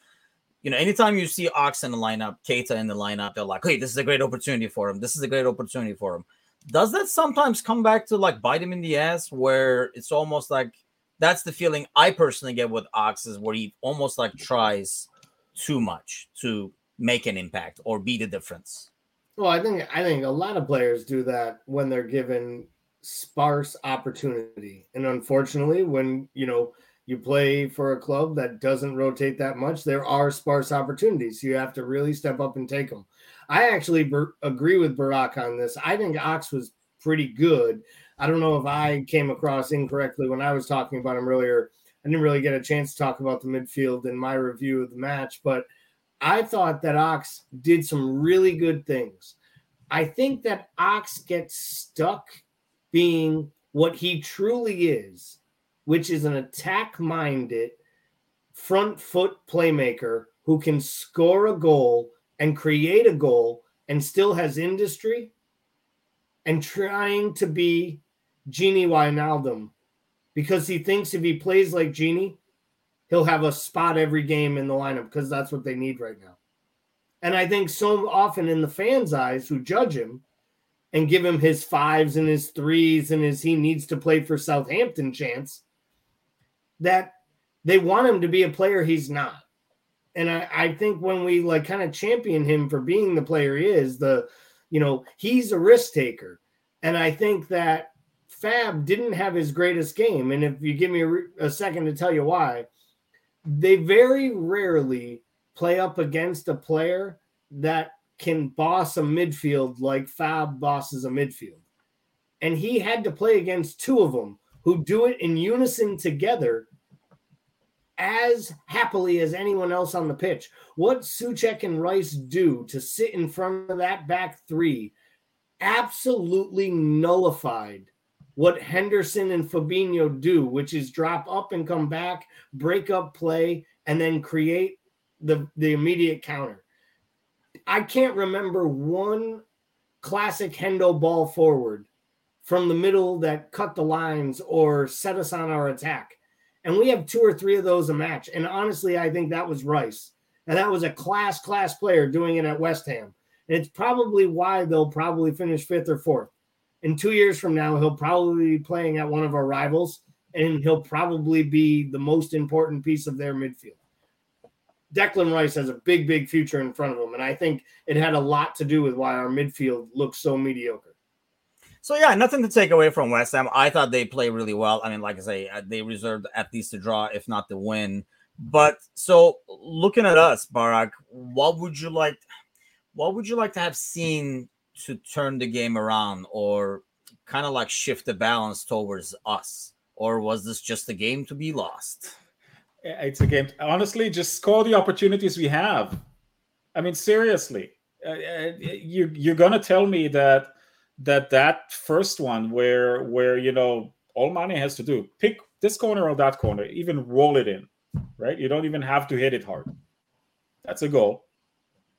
you know, anytime you see Ox in the lineup, Keita in the lineup, they're like, hey, this is a great opportunity for him. This is a great opportunity for him. Does that sometimes come back to like bite him in the ass where it's almost like that's the feeling I personally get with Ox is where he almost like tries too much to make an impact or be the difference. Well, I think I think a lot of players do that when they're given sparse opportunity. And unfortunately, when you know you play for a club that doesn't rotate that much, there are sparse opportunities. You have to really step up and take them. I actually ber- agree with Barack on this. I think Ox was pretty good. I don't know if I came across incorrectly when I was talking about him earlier. I didn't really get a chance to talk about the midfield in my review of the match, but I thought that Ox did some really good things. I think that Ox gets stuck being what he truly is which is an attack minded front foot playmaker who can score a goal and create a goal and still has industry and trying to be Gini Wijnaldum because he thinks if he plays like Gini, he'll have a spot every game in the lineup because that's what they need right now. And I think so often in the fans' eyes who judge him and give him his fives and his threes and his he needs to play for Southampton chance, that they want him to be a player he's not. And I, I think when we like kind of champion him for being the player he is, the you know, he's a risk taker. And I think that Fab didn't have his greatest game. And if you give me a, a second to tell you why, they very rarely play up against a player that can boss a midfield like Fab bosses a midfield. And he had to play against two of them who do it in unison together as happily as anyone else on the pitch. What Soucek and Rice do to sit in front of that back three absolutely nullified what Henderson and Fabinho do, which is drop up and come back, break up play, and then create the, the immediate counter. I can't remember one classic Hendo ball forward from the middle that cut the lines or set us on our attack. And we have two or three of those a match. And honestly, I think that was Rice. And that was a class, class player doing it at West Ham. And it's probably why they'll probably finish fifth or fourth. In two years from now, he'll probably be playing at one of our rivals, and he'll probably be the most important piece of their midfield. Declan Rice has a big, big future in front of him. And I think it had a lot to do with why our midfield looks so mediocre. So yeah, nothing to take away from West Ham. I thought they played really well. I mean, like I say, uh, they reserved at least a draw, if not the win. But so looking at us, Barak, what would you like? What would you like to have seen to turn the game around, or kind of like shift the balance towards us, or was this just a game to be lost? It's a game. Honestly, just score the opportunities we have. I mean, seriously, uh, uh you you're gonna tell me that that that first one where where you know all money has to do pick this corner or that corner, even roll it in, right? You don't even have to hit it hard. That's a goal,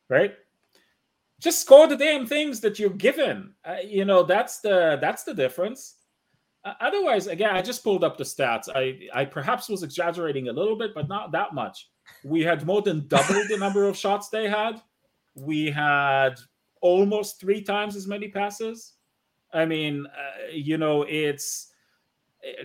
right? Just score the damn things that you're given. Uh, you know that's the that's the difference. Uh, otherwise, again, I just pulled up the stats. I I perhaps was exaggerating a little bit, but not that much. We had more than double the number of shots they had. We had almost three times as many passes. I mean, uh, you know, it's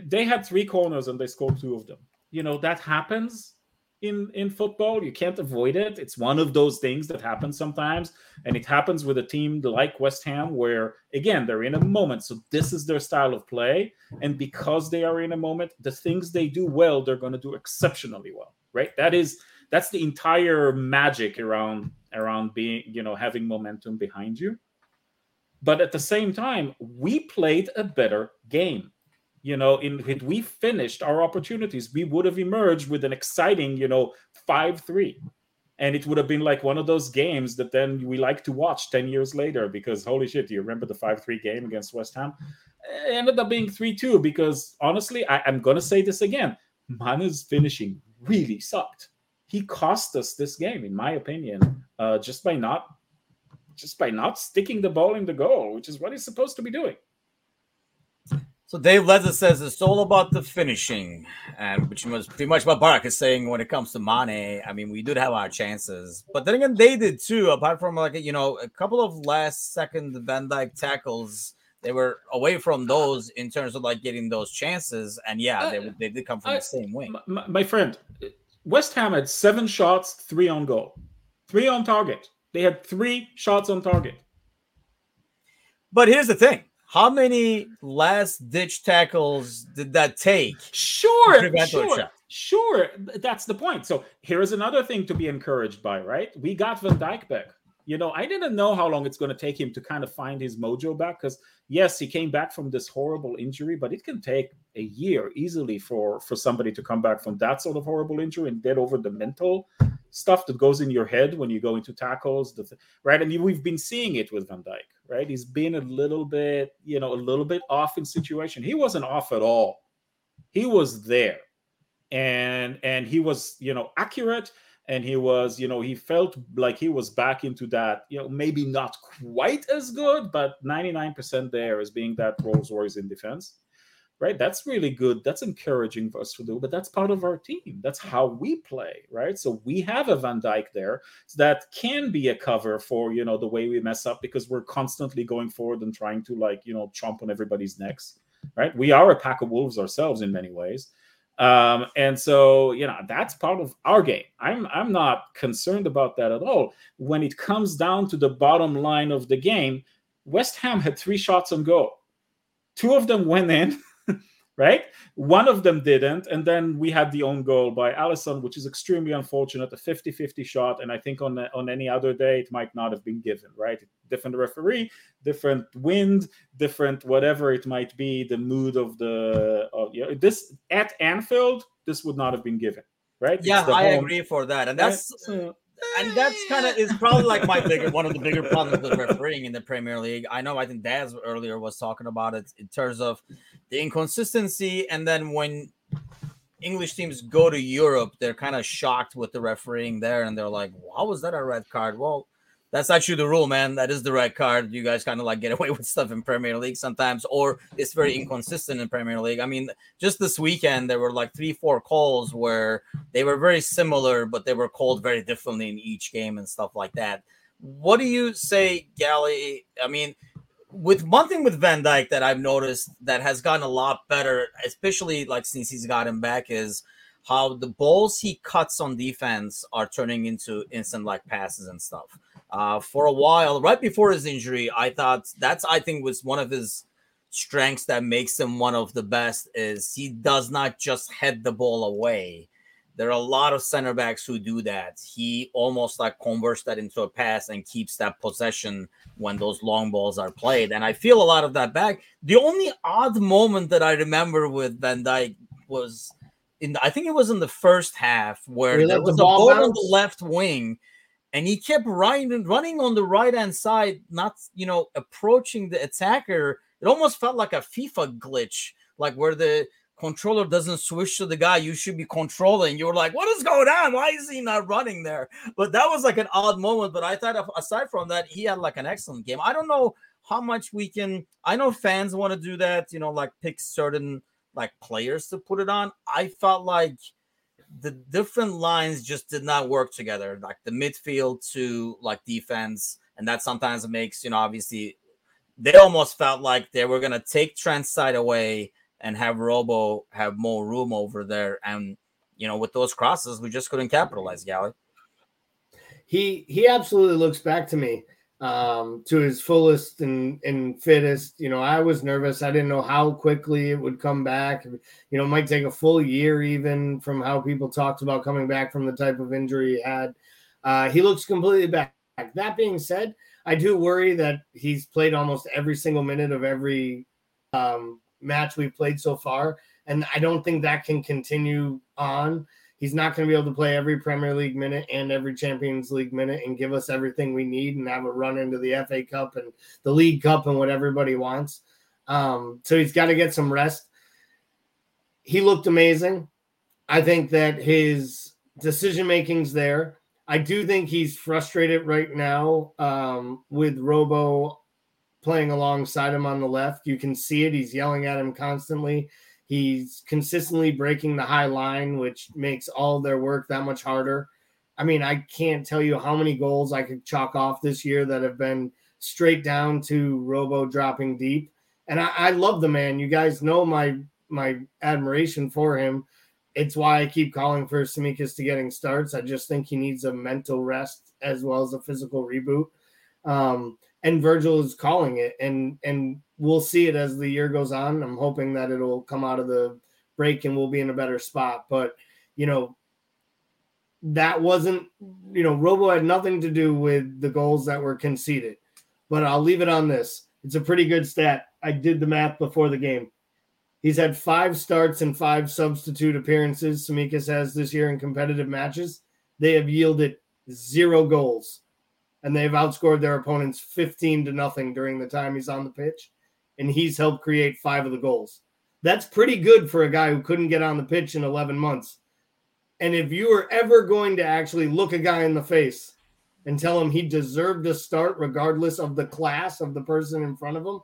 they had three corners and they scored two of them. You know, that happens in in football. You can't avoid it. It's one of those things that happens sometimes, and it happens with a team like West Ham, where again they're in a moment. So this is their style of play, and because they are in a moment, the things they do well, they're going to do exceptionally well. Right? That is that's the entire magic around around being you know having momentum behind you. But at the same time we played a better game. You know in if we finished our opportunities we would have emerged with an exciting you know 5-3 and it would have been like one of those games that then we like to watch 10 years later because holy shit do you remember the 5-3 game against west ham? It ended up being 3-2 because honestly I, going to say this again. Mane's finishing really sucked he cost us this game, in my opinion, uh, just by not just by not sticking the ball in the goal, which is what he's supposed to be doing. So Dave Leza says it's all about the finishing, and which was pretty much what Barak is saying when it comes to Mane. I mean, we did have our chances, but then again, they did too. Apart from like you know a couple of last second Van Dijk tackles, they were away from those in terms of like getting those chances. And yeah, they, they did come from the same wing. My, my friend, West Ham had seven shots, three on goal, three on target. They had three shots on target. But here's the thing how many last ditch tackles did that take? Sure, sure, Sure, that's the point. So here is another thing to be encouraged by, right? We got Van Dijk back. You know, I didn't know how long it's going to take him to kind of find his mojo back because yes, he came back from this horrible injury, but it can take a year easily for for somebody to come back from that sort of horrible injury and get over the mental stuff that goes in your head when you go into tackles, the, right? And we've been seeing it with Van Dijk. right? He's been a little bit, you know, a little bit off in situation. He wasn't off at all. He was there, and and he was, you know, accurate and he was you know he felt like he was back into that you know maybe not quite as good but 99% there as being that rolls royce in defense right? That's really good. That's encouraging for us to do but that's part of our team. That's how we play right? So we have a van dijk there that can be a cover for you know the way we mess up because we're constantly going forward and trying to like you know chomp on everybody's necks right? We are a pack of wolves ourselves in many ways um, and so, you know, that's part of our game. I'm I'm not concerned about that at all. When it comes down to the bottom line of the game, West Ham had three shots on goal. Two of them went in. [laughs] right? One of them didn't. And then we had the own goal by Alisson, which is extremely unfortunate, a 50 50 shot. And I think on, on any other day, it might not have been given, right? Different referee, different wind, different whatever it might be, the mood of the. Of, you know, this at Anfield, this would not have been given, right? Yeah, I home. agree for that. And that's. Right? And that's kind of is probably like my bigger one of the bigger problems with refereeing in the Premier League. I know I think Daz earlier was talking about it in terms of the inconsistency, and then when English teams go to Europe, they're kind of shocked with the refereeing there, and they're like, "How was that a red card?" Well, that's actually the rule, man. That is the red card. You guys kind of like get away [laughs] with stuff in Premier League sometimes, or it's very inconsistent in Premier League. I mean, just this weekend there were like three, four calls where they were very similar, but they were called very differently in each game and stuff like that. What do you say, Gally? I mean, with one thing with Van Dijk that I've noticed that has gotten a lot better, especially like since he's gotten back, is how the balls he cuts on defense are turning into instant like passes and stuff. Uh, for a while, right before his injury, I thought that's I think was one of his strengths that makes him one of the best is he does not just head the ball away. There are a lot of center backs who do that. He almost like converts that into a pass and keeps that possession when those long balls are played. And I feel a lot of that back. The only odd moment that I remember with Van Dijk was in I think it was in the first half where there was the a ball, ball on the left wing and he kept running running on the right hand side, not you know approaching the attacker. It almost felt like a FIFA glitch, like where the controller doesn't switch to the guy you should be controlling. You were like, "What is going on? Why is he not running there?" But that was like an odd moment. But I thought, aside from that, he had like an excellent game. I don't know how much we can. I know fans want to do that, you know, like pick certain like players to put it on. I felt like the different lines just did not work together, like the midfield to like defense, and that sometimes makes you know obviously they almost felt like they were gonna take Trent's side away and have Robo have more room over there, and you know with those crosses we just couldn't capitalize. Gally. He he absolutely looks back to me um, to his fullest and, and fittest. You know, I was nervous. I didn't know how quickly it would come back. You know, it might take a full year even from how people talked about coming back from the type of injury he had. Uh, he looks completely back. That being said, I do worry that he's played almost every single minute of every um, match we've played so far. And I don't think that can continue on he's not going to be able to play every Premier League minute and every Champions League minute and give us everything we need and have a run into the FA Cup and the League Cup and what everybody wants. Um, so he's got to get some rest. He looked amazing. I think that his decision making's there. I do think he's frustrated right now um, with Robo playing alongside him on the left. You can see it. He's yelling at him constantly. He's consistently breaking the high line, which makes all their work that much harder. I mean, I can't tell you how many goals I could chalk off this year that have been straight down to Robo dropping deep. And I, I love the man. You guys know my my admiration for him. It's why I keep calling for Tsimikas to getting starts. I just think he needs a mental rest as well as a physical reboot. Um, and Virgil is calling it, and and we'll see it as the year goes on. I'm hoping that it'll come out of the break and we'll be in a better spot. But you know, that wasn't, you know, Robo had nothing to do with the goals that were conceded. But I'll leave it on this. It's a pretty good stat. I did the math before the game. He's had five starts and five substitute appearances. Tsimikas has this year in competitive matches. They have yielded zero goals, and they've outscored their opponents 15 to nothing during the time he's on the pitch. And he's helped create five of the goals. That's pretty good for a guy who couldn't get on the pitch in 11 months. And if you were ever going to actually look a guy in the face and tell him he deserved to start regardless of the class of the person in front of him,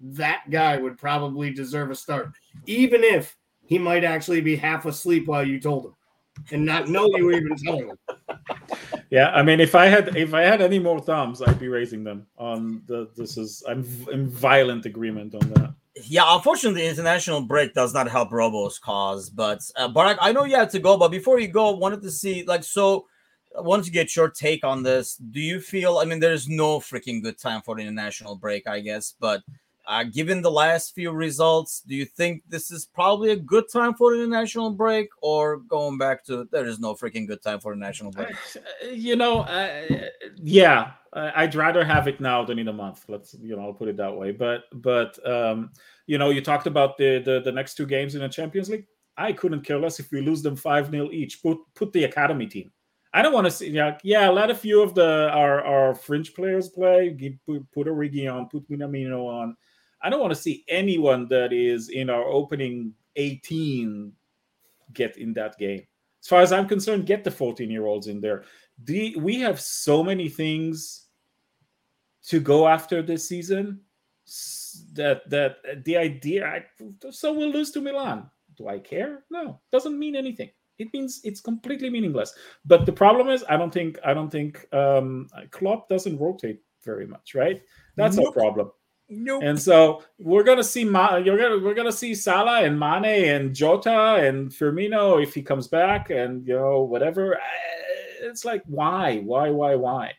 that guy would probably deserve a start, even if he might actually be half asleep while you told him and not know you were even telling him. Yeah, I mean, if I had if I had any more thumbs, I'd be raising them on the. This is I'm in violent agreement on that. Yeah, unfortunately, the international break does not help Robo's cause. But uh, Barak, I know you had to go, but before you go, wanted to see like so. I wanted to get your take on this. Do you feel? I mean, there's no freaking good time for the international break, I guess. But uh, given the last few results, do you think this is probably a good time for the national break, or going back to there is no freaking good time for the national break? You know, uh, yeah, I'd rather have it now than in a month. Let's you know, I'll put it that way. But but um, you know, you talked about the, the the next two games in the Champions League. I couldn't care less if we lose them five 0 each. Put put the academy team. I don't want to see. Yeah, yeah. Let a few of the our our fringe players play. Put, put Origi on. Put Minamino on I don't want to see anyone that is in our opening 18 get in that game. As far as I'm concerned, get the 14 year olds in there. The, we have so many things to go after this season that that the idea I, so we'll lose to Milan. Do I care? No, doesn't mean anything. It means it's completely meaningless. But the problem is, I don't think I don't think um, Klopp doesn't rotate very much. Right? That's nope. a problem. Nope. And so we're gonna see Ma- you're gonna we're gonna see Salah and Mane and Jota and Firmino if he comes back and you know whatever. It's like why why why why?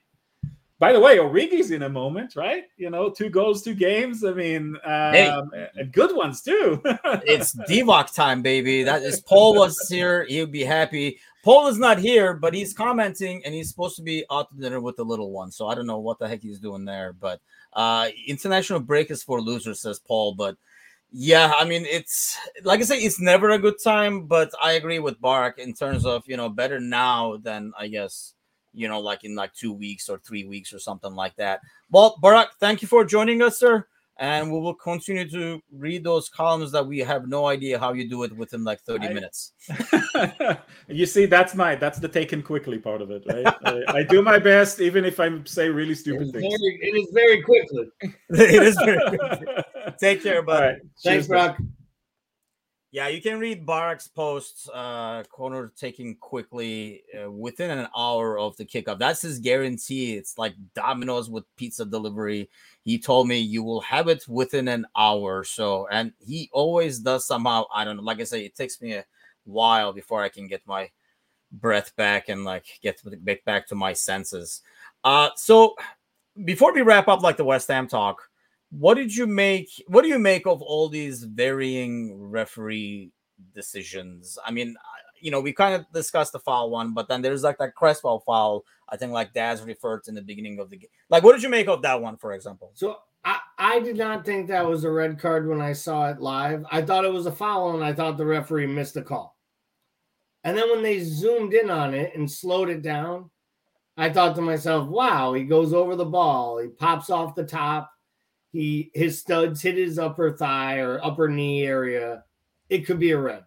By the way, Origi's in a moment, right? You know, two goals, two games. I mean, um, hey, and good ones too. [laughs] it's Divock time, baby. That is Paul was here. He'd be happy. Paul is not here, but he's commenting and he's supposed to be out to dinner with the little one. So I don't know what the heck he's doing there, but uh, international break is for losers, says Paul. But yeah, I mean, it's like I say, it's never a good time. But I agree with Barak in terms of you know better now than I guess you know like in like two weeks or three weeks or something like that. Well, Barak, thank you for joining us, sir and we will continue to read those columns that we have no idea how you do it within like 30 I, minutes. [laughs] You see that's my that's the taken quickly part of it right? I, I, do my best even if i say really stupid things. very, it is very quickly. [laughs] It is very quickly. take care bud. right. thanks brock yeah, you can read Barak's posts, uh, corner taking quickly uh, within an hour of the kickoff. That's his guarantee. It's like Domino's with pizza delivery. He told me you will have it within an hour. So, and he always does somehow. I don't know. Like I say, it takes me a while before I can get my breath back and like get back to my senses. Uh, so before we wrap up, like the West Ham talk, what did you make what do you make of all these varying referee decisions? I mean uh, you know we kind of discussed the foul one but then there's like that cresswell foul i think like daz referred to in the beginning of the game like what did you make of that one for example? So I, I did not think that was a red card when i saw it live. I thought it was a foul and i thought the referee missed the call. And then when they zoomed in on it and slowed it down i thought to myself wow he goes over the ball. He pops off the top he his studs hit his upper thigh or upper knee area, it could be a red.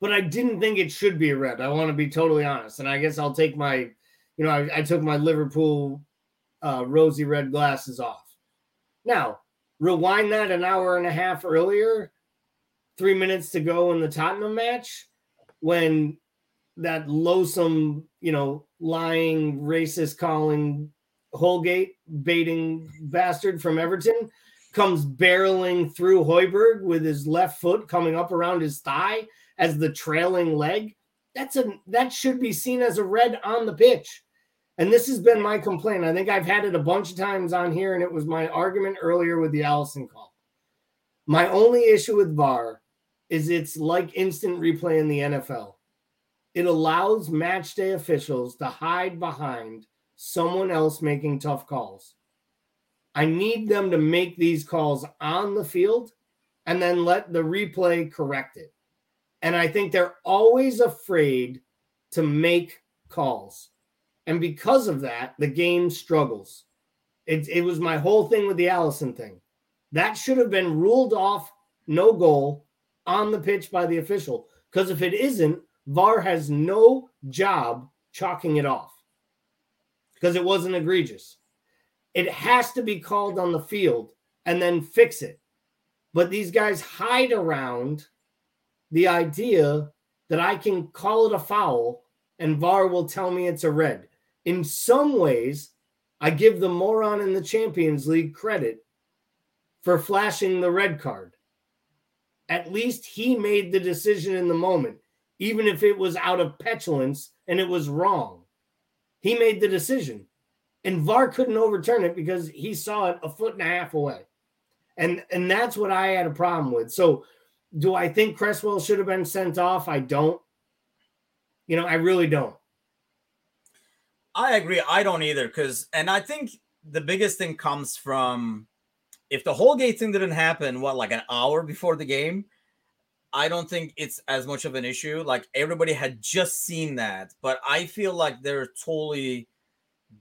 But I didn't think it should be a red. I want to be totally honest. And I guess I'll take my, you know, I, I took my Liverpool uh, rosy red glasses off. Now, rewind that an hour and a half earlier, three minutes to go in the Tottenham match, when that loathsome, you know, lying, racist calling Holgate baiting bastard from Everton comes barreling through Højbjerg with his left foot coming up around his thigh as the trailing leg. That's a that should be seen as a red on the pitch. And this has been my complaint. I think I've had it a bunch of times on here, and it was my argument earlier with the Alisson call. My only issue with VAR is it's like instant replay in the NFL. it allows match day officials to hide behind someone else making tough calls. I need them to make these calls on the field and then let the replay correct it. And I think they're always afraid to make calls. And because of that, the game struggles. It, it was my whole thing with the Alisson thing. That should have been ruled off, no goal on the pitch by the official. Because if it isn't, VAR has no job chalking it off because it wasn't egregious. It has to be called on the field and then fix it. But these guys hide around the idea that I can call it a foul and VAR will tell me it's a red. In some ways, I give the moron in the Champions League credit for flashing the red card. At least he made the decision in the moment, even if it was out of petulance and it was wrong. He made the decision. And VAR couldn't overturn it because he saw it a foot and a half away. And and that's what I had a problem with. So do I think Cresswell should have been sent off? I don't. You know, I really don't. I agree. I don't either. Cause and I think the biggest thing comes from if the Holgate thing didn't happen, what, like an hour before the game, I don't think it's as much of an issue. Like everybody had just seen that, but I feel like they're totally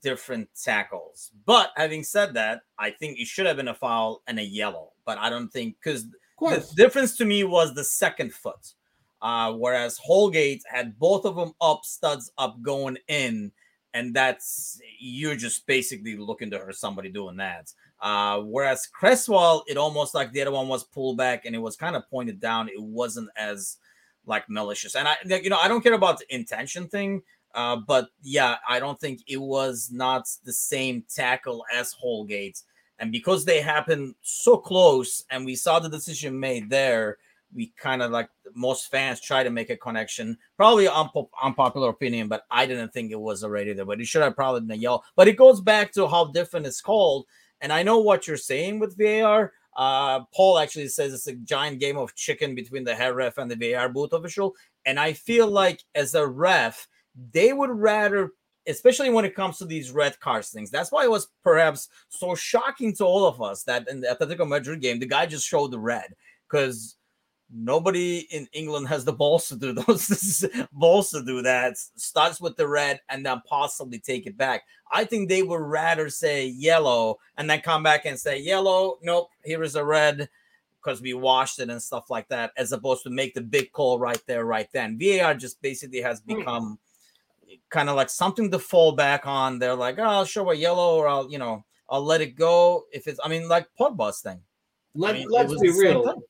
different tackles. But having said that, I think it should have been a foul and a yellow. But I don't think because the difference to me was the second foot. Uh, whereas Holgate had both of them up, studs up, going in, and that's you're just basically looking to hurt somebody doing that. Uh, whereas Cresswell, it almost like the other one was pulled back and it was kind of pointed down. It wasn't as like malicious, and I, you know, I don't care about the intention thing. Uh, but yeah, I don't think it was not the same tackle as Holgate. And because they happened so close and we saw the decision made there, we kind of like most fans try to make a connection. Probably unpop- unpopular opinion, but I didn't think it was already there. But it should have probably been a yellow. But it goes back to how different it's called. And I know what you're saying with VAR. Uh, Paul actually says it's a giant game of chicken between the head ref and the VAR booth official. And I feel like as a ref, they would rather especially when it comes to these red cards things. That's why it was perhaps so shocking to all of us that in the Atletico Madrid game, the guy just showed the red because nobody in England has the balls to do [laughs] those balls to do that. Starts with the red and then possibly take it back. I think they would rather say yellow and then come back and say yellow. Nope, here is a red because we washed it and stuff like that, as opposed to make the big call right there, right then. VAR just basically has hmm. become. Mm kind of like something to fall back on. They're like, oh, I'll show a yellow or I'll, you know, I'll let it go. If it's, I mean, like Pogba's thing. Let, I mean, let's be real.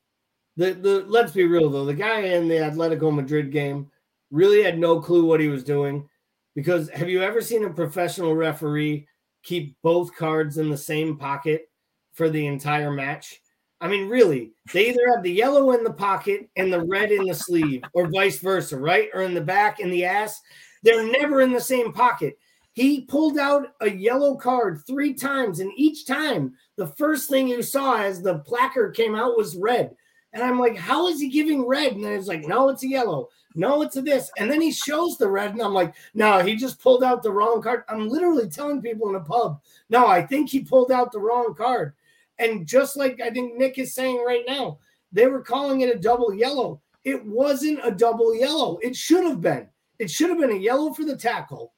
The, the let's be real though. The guy in the Atletico Madrid game really had no clue what he was doing. Because have you ever seen a professional referee keep both cards in the same pocket for the entire match? I mean, really, they either have the yellow in the pocket and the red in the sleeve, or vice versa, right? Or in the back in the ass. They're never in the same pocket. He pulled out a yellow card three times, and each time the first thing you saw as the placard came out was red. And I'm like, how is he giving red? And then it's like, no, it's a yellow. No, it's a this. And then he shows the red, and I'm like, no, he just pulled out the wrong card. I'm literally telling people in a pub, no, I think he pulled out the wrong card. And just like I think Nick is saying right now, they were calling it a double yellow. It wasn't a double yellow. It should have been. It should have been a yellow for the tackle.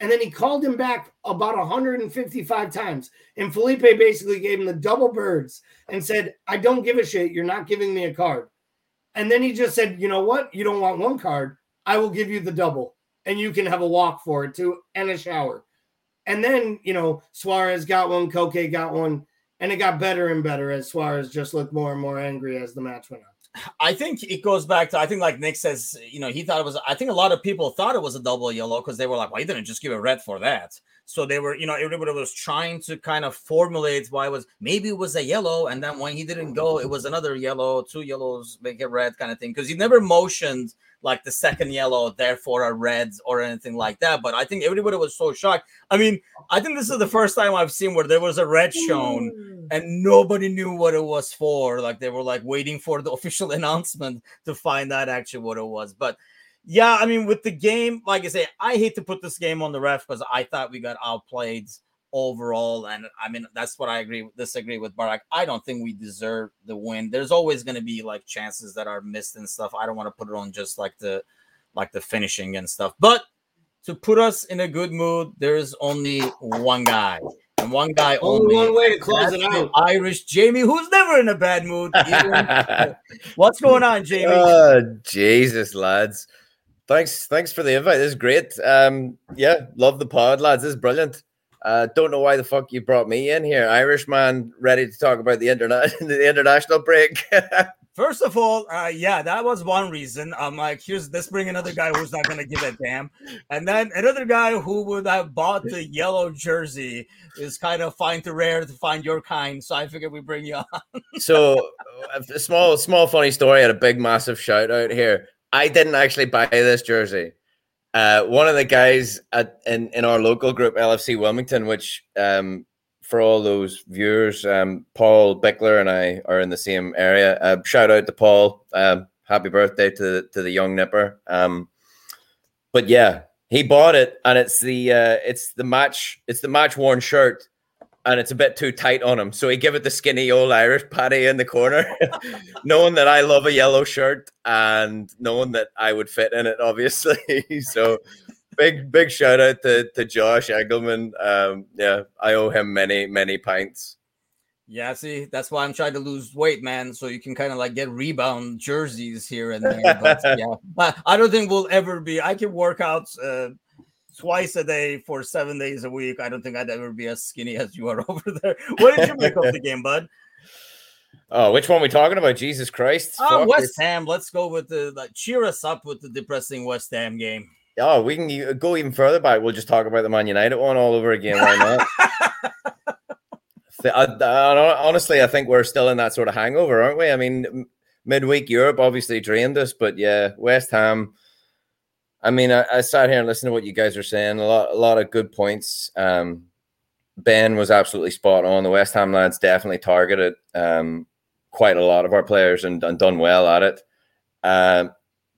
And then he called him back about 155 times. And Felipe basically gave him the double birds and said, I don't give a shit. You're not giving me a card. And then he just said, You know what? You don't want one card. I will give you the double. And you can have a walk for it too and a shower. And then, you know, Suarez got one, Koke got one. And it got better and better as Suarez just looked more and more angry as the match went on. I think it goes back to I think like Nick says, you know, he thought it was. I think a lot of people thought it was a double yellow because they were like, "Why well, didn't just give a red for that?" So they were, you know, everybody was trying to kind of formulate why it was maybe it was a yellow, and then when he didn't go, it was another yellow, two yellows make it red kind of thing because he never motioned like the second yellow, therefore a red or anything like that. But I think everybody was so shocked. I mean, I think this is the first time I've seen where there was a red shown and nobody knew what it was for. Like they were like waiting for the [laughs] official announcement to find out actually what it was. But yeah, I mean, with the game, like I say, I hate to put this game on the ref because I thought we got outplayed overall. And I mean, that's what I agree disagree with Barak. I don't think we deserve the win. There's always going to be like chances that are missed and stuff. I don't want to put it on just like the like the finishing and stuff. But to put us in a good mood, there is only one guy. And one guy only, only one way to close it out. Irish Jamie, who's never in a bad mood. [laughs] What's going on, Jamie? Oh, Jesus, lads. Thanks, thanks for the invite. This is great. Um, yeah, love the pod, lads. This is brilliant. Uh, don't know why the fuck you brought me in here, Irishman, ready to talk about the internet, [laughs] the international break. [laughs] First of all, uh, yeah, that was one reason. I'm like, here's let's bring another guy who's not gonna give a damn, and then another guy who would have bought the yellow jersey is kind of fine to rare to find your kind. So I figured we bring you on. [laughs] so, a small, small funny story. Had a big, massive shout out here. I didn't actually buy this jersey. Uh, one of the guys at, in in our local group, LFC Wilmington, which um, for all those viewers, um, Paul Bickler and I are in the same area. Uh, shout out to Paul. Um, happy birthday to to the young nipper. Um, but yeah, he bought it, and it's the uh, it's the match it's the match worn shirt and it's a bit too tight on him. So he give it the skinny old Irish Paddy in the corner, [laughs] knowing that I love a yellow shirt and knowing that I would fit in it, obviously. [laughs] so big, big shout out to, to Josh Engelman. Um, yeah, I owe him many, many pints. Yeah, see, that's why I'm trying to lose weight, man. So you can kind of like get rebound jerseys here and there. But [laughs] yeah, I don't think we'll ever be. I can work out uh, twice a day for seven days a week. I don't think I'd ever be as skinny as you are [laughs] over there. What did you make of the game, bud? Oh, which one we talking about? Jesus Christ! Oh, West Ham. Let's go with the like. Cheer us up with the depressing West Ham game. Oh, we can go even further back. We'll just talk about the Man United one all over again. Why not? [laughs] I, I, honestly, I think we're still in that sort of hangover, aren't we? I mean, midweek Europe obviously drained us, but yeah, West Ham I mean, I, I, sat here and listened to what you guys are saying. A lot, a lot of good points. Um, ben was absolutely spot on. The West Ham lads definitely targeted um, quite a lot of our players and, and done well at it. Um,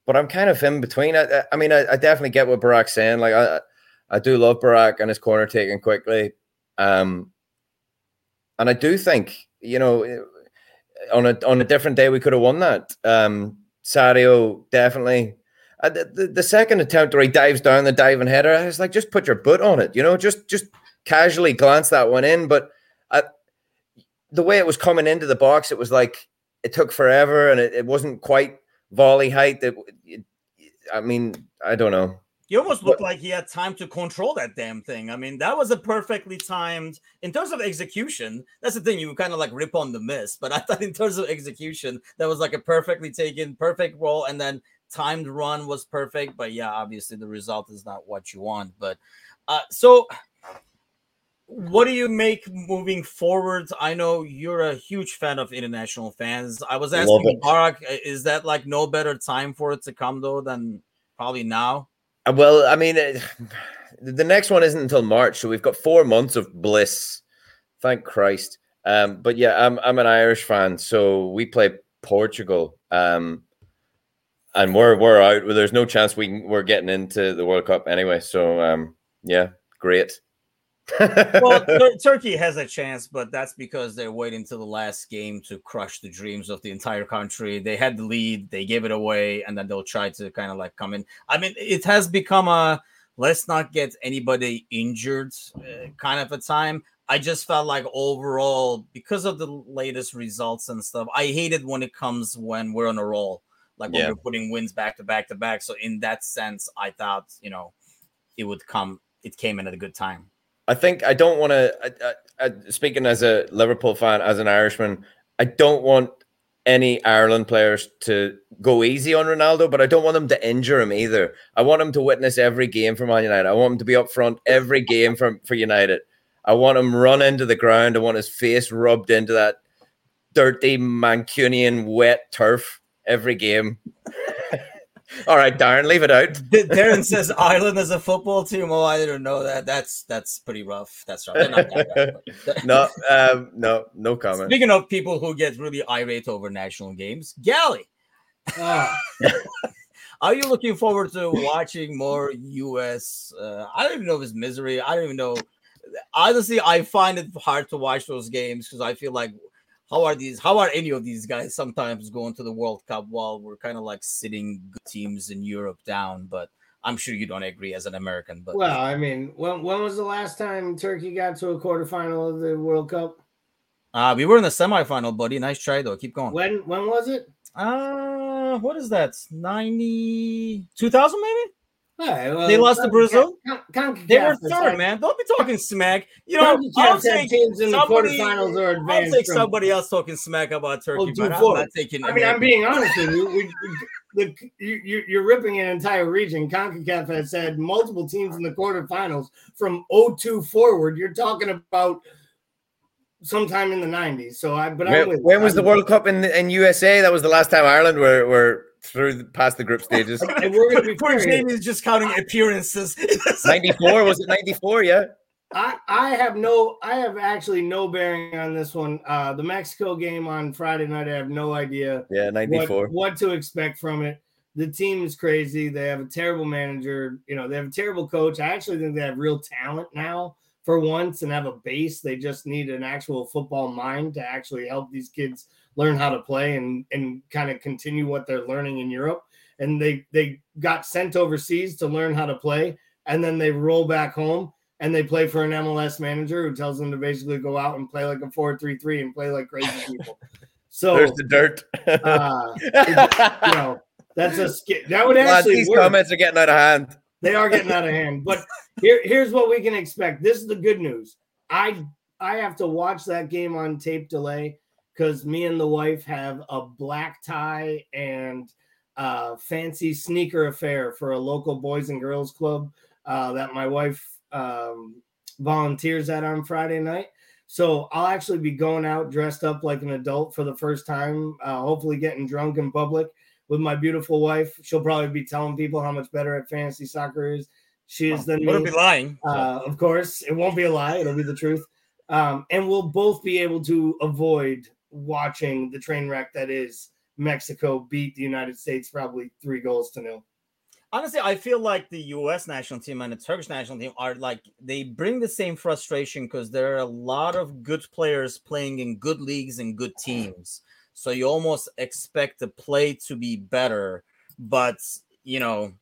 but I'm kind of in between. I, I mean, I, I, definitely get what Barak's saying. Like, I, I do love Barak and his corner taken quickly. Um, and I do think, you know, on a on a different day we could have won that. Um, Sadio definitely uh, the, the, the, second attempt where he dives down the diving header, I was like, just put your butt on it, you know, just just casually glance that one in. But I, the way it was coming into the box, it was like it took forever and it, it wasn't quite volley height. It, I mean, I don't know. He almost looked but, like he had time to control that damn thing. I mean, that was a perfectly timed in terms of execution. That's the thing you kind of like rip on the miss, but I thought in terms of execution, that was like a perfectly taken, perfect roll, and then timed run was perfect, but yeah, obviously the result is not what you want. But uh, so what do you make moving forward? I know you're a huge fan of international fans. I was asking Barak, uh, is that like no better time for it to come though than probably now? Uh, well, I mean, [sighs] the next one isn't until March, so we've got four months of bliss. Thank Christ. Um, but yeah, I'm I'm an Irish fan, so we play Portugal. Um, and we're we're out. There's no chance we we're getting into the World Cup anyway. So um, yeah, great. [laughs] well, Tur- Turkey has a chance, but that's because they're waiting till the last game to crush the dreams of the entire country. They had the lead, they gave it away, and then they'll try to kind of like come in. I mean, it has become a let's not get anybody injured uh, kind of a time. I just felt like overall, because of the latest results and stuff, I hate it when it comes when we're on a roll like when yeah. we're putting wins back to back to back. So in that sense, I thought you know it would come. It came in at a good time. I think I don't want to. speaking as a Liverpool fan, as an Irishman, I don't want any Ireland players to go easy on Ronaldo, but I don't want them to injure him either. I want him to witness every game for Man United. I want him to be up front every game for, for United. I want him run into the ground. I want his face rubbed into that dirty Mancunian wet turf every game. [laughs] All right, Darren, leave it out. Darren says Ireland is a football team. Oh, I don't know that. That's that's pretty rough. That's rough. That rough [laughs] no, um, no, no comment. Speaking of people who get really irate over national games, Gally. Oh. [laughs] Are you looking forward to watching more US? Uh, I don't even know if it's misery. I don't even know. Honestly, I find it hard to watch those games because I feel like how are these how are any of these guys sometimes going to the World Cup while we're kind of like sitting good teams in Europe down, but I'm sure you don't agree as an American, but well, I mean, when when was the last time Turkey got to a quarterfinal of the World Cup? Uh, we were in the semifinal, buddy. Nice try though. Keep going. When when was it? Uh what is that? 90 2000 maybe? Right, well, They lost to Brazil? Con- Con- They were third, man. Don't be talking smack. You know, I'll has take teams in the somebody- quarterfinals or I'll advanced. take from- somebody else talking smack about Turkey, Well, do but I'm not taking. I mean, I'm being honest with you. We, the, you, you- you're ripping an entire region. CONCACAF has had multiple teams in the quarterfinals from 02 forward. You're talking about sometime in the 90s. So I, but I'm When, with when was the I'm- World Cup in in USA? That was the last time Ireland were were through the, past the group stages. And we're going to be Poor. Jamie is just counting appearances. [laughs] Ninety four was it? Ninety four? Yeah. I, I have no I have actually no bearing on this one. Uh the Mexico game on Friday night, I have no idea Yeah, ninety what, what to expect from it. The team is crazy. They have a terrible manager. You know, they have a terrible coach. I actually think they have real talent now for once and have a base. They just need an actual football mind to actually help these kids learn how to play and and kind of continue what they're learning in Europe. And they they got sent overseas to learn how to play, and then they roll back home and they play for an MLS manager who tells them to basically go out and play like a 4-3-3 and play like crazy people. [laughs] So There's the dirt. uh, [laughs] you know, that's a skit. That would actually these work. comments are getting out of hand. They are getting out of hand. But here, here's what we can expect. This is the good news. I I have to watch that game on tape delay because me and the wife have a black tie and uh, fancy sneaker affair for a local boys and girls club uh, that my wife um, volunteers at on Friday night. So I'll actually be going out dressed up like an adult for the first time, uh, hopefully getting drunk in public with my beautiful wife. She'll probably be telling people how much better at fantasy soccer is she is than Would me. be lying. Uh, of course, it won't be a lie; it'll be the truth. Um, and we'll both be able to avoid watching the train wreck that is Mexico beat the United States probably three goals to nil. Honestly, I feel like the U.S. national team and the Turkish national team are like they bring the same frustration because there are a lot of good players playing in good leagues and good teams. So you almost expect the play to be better, but you know,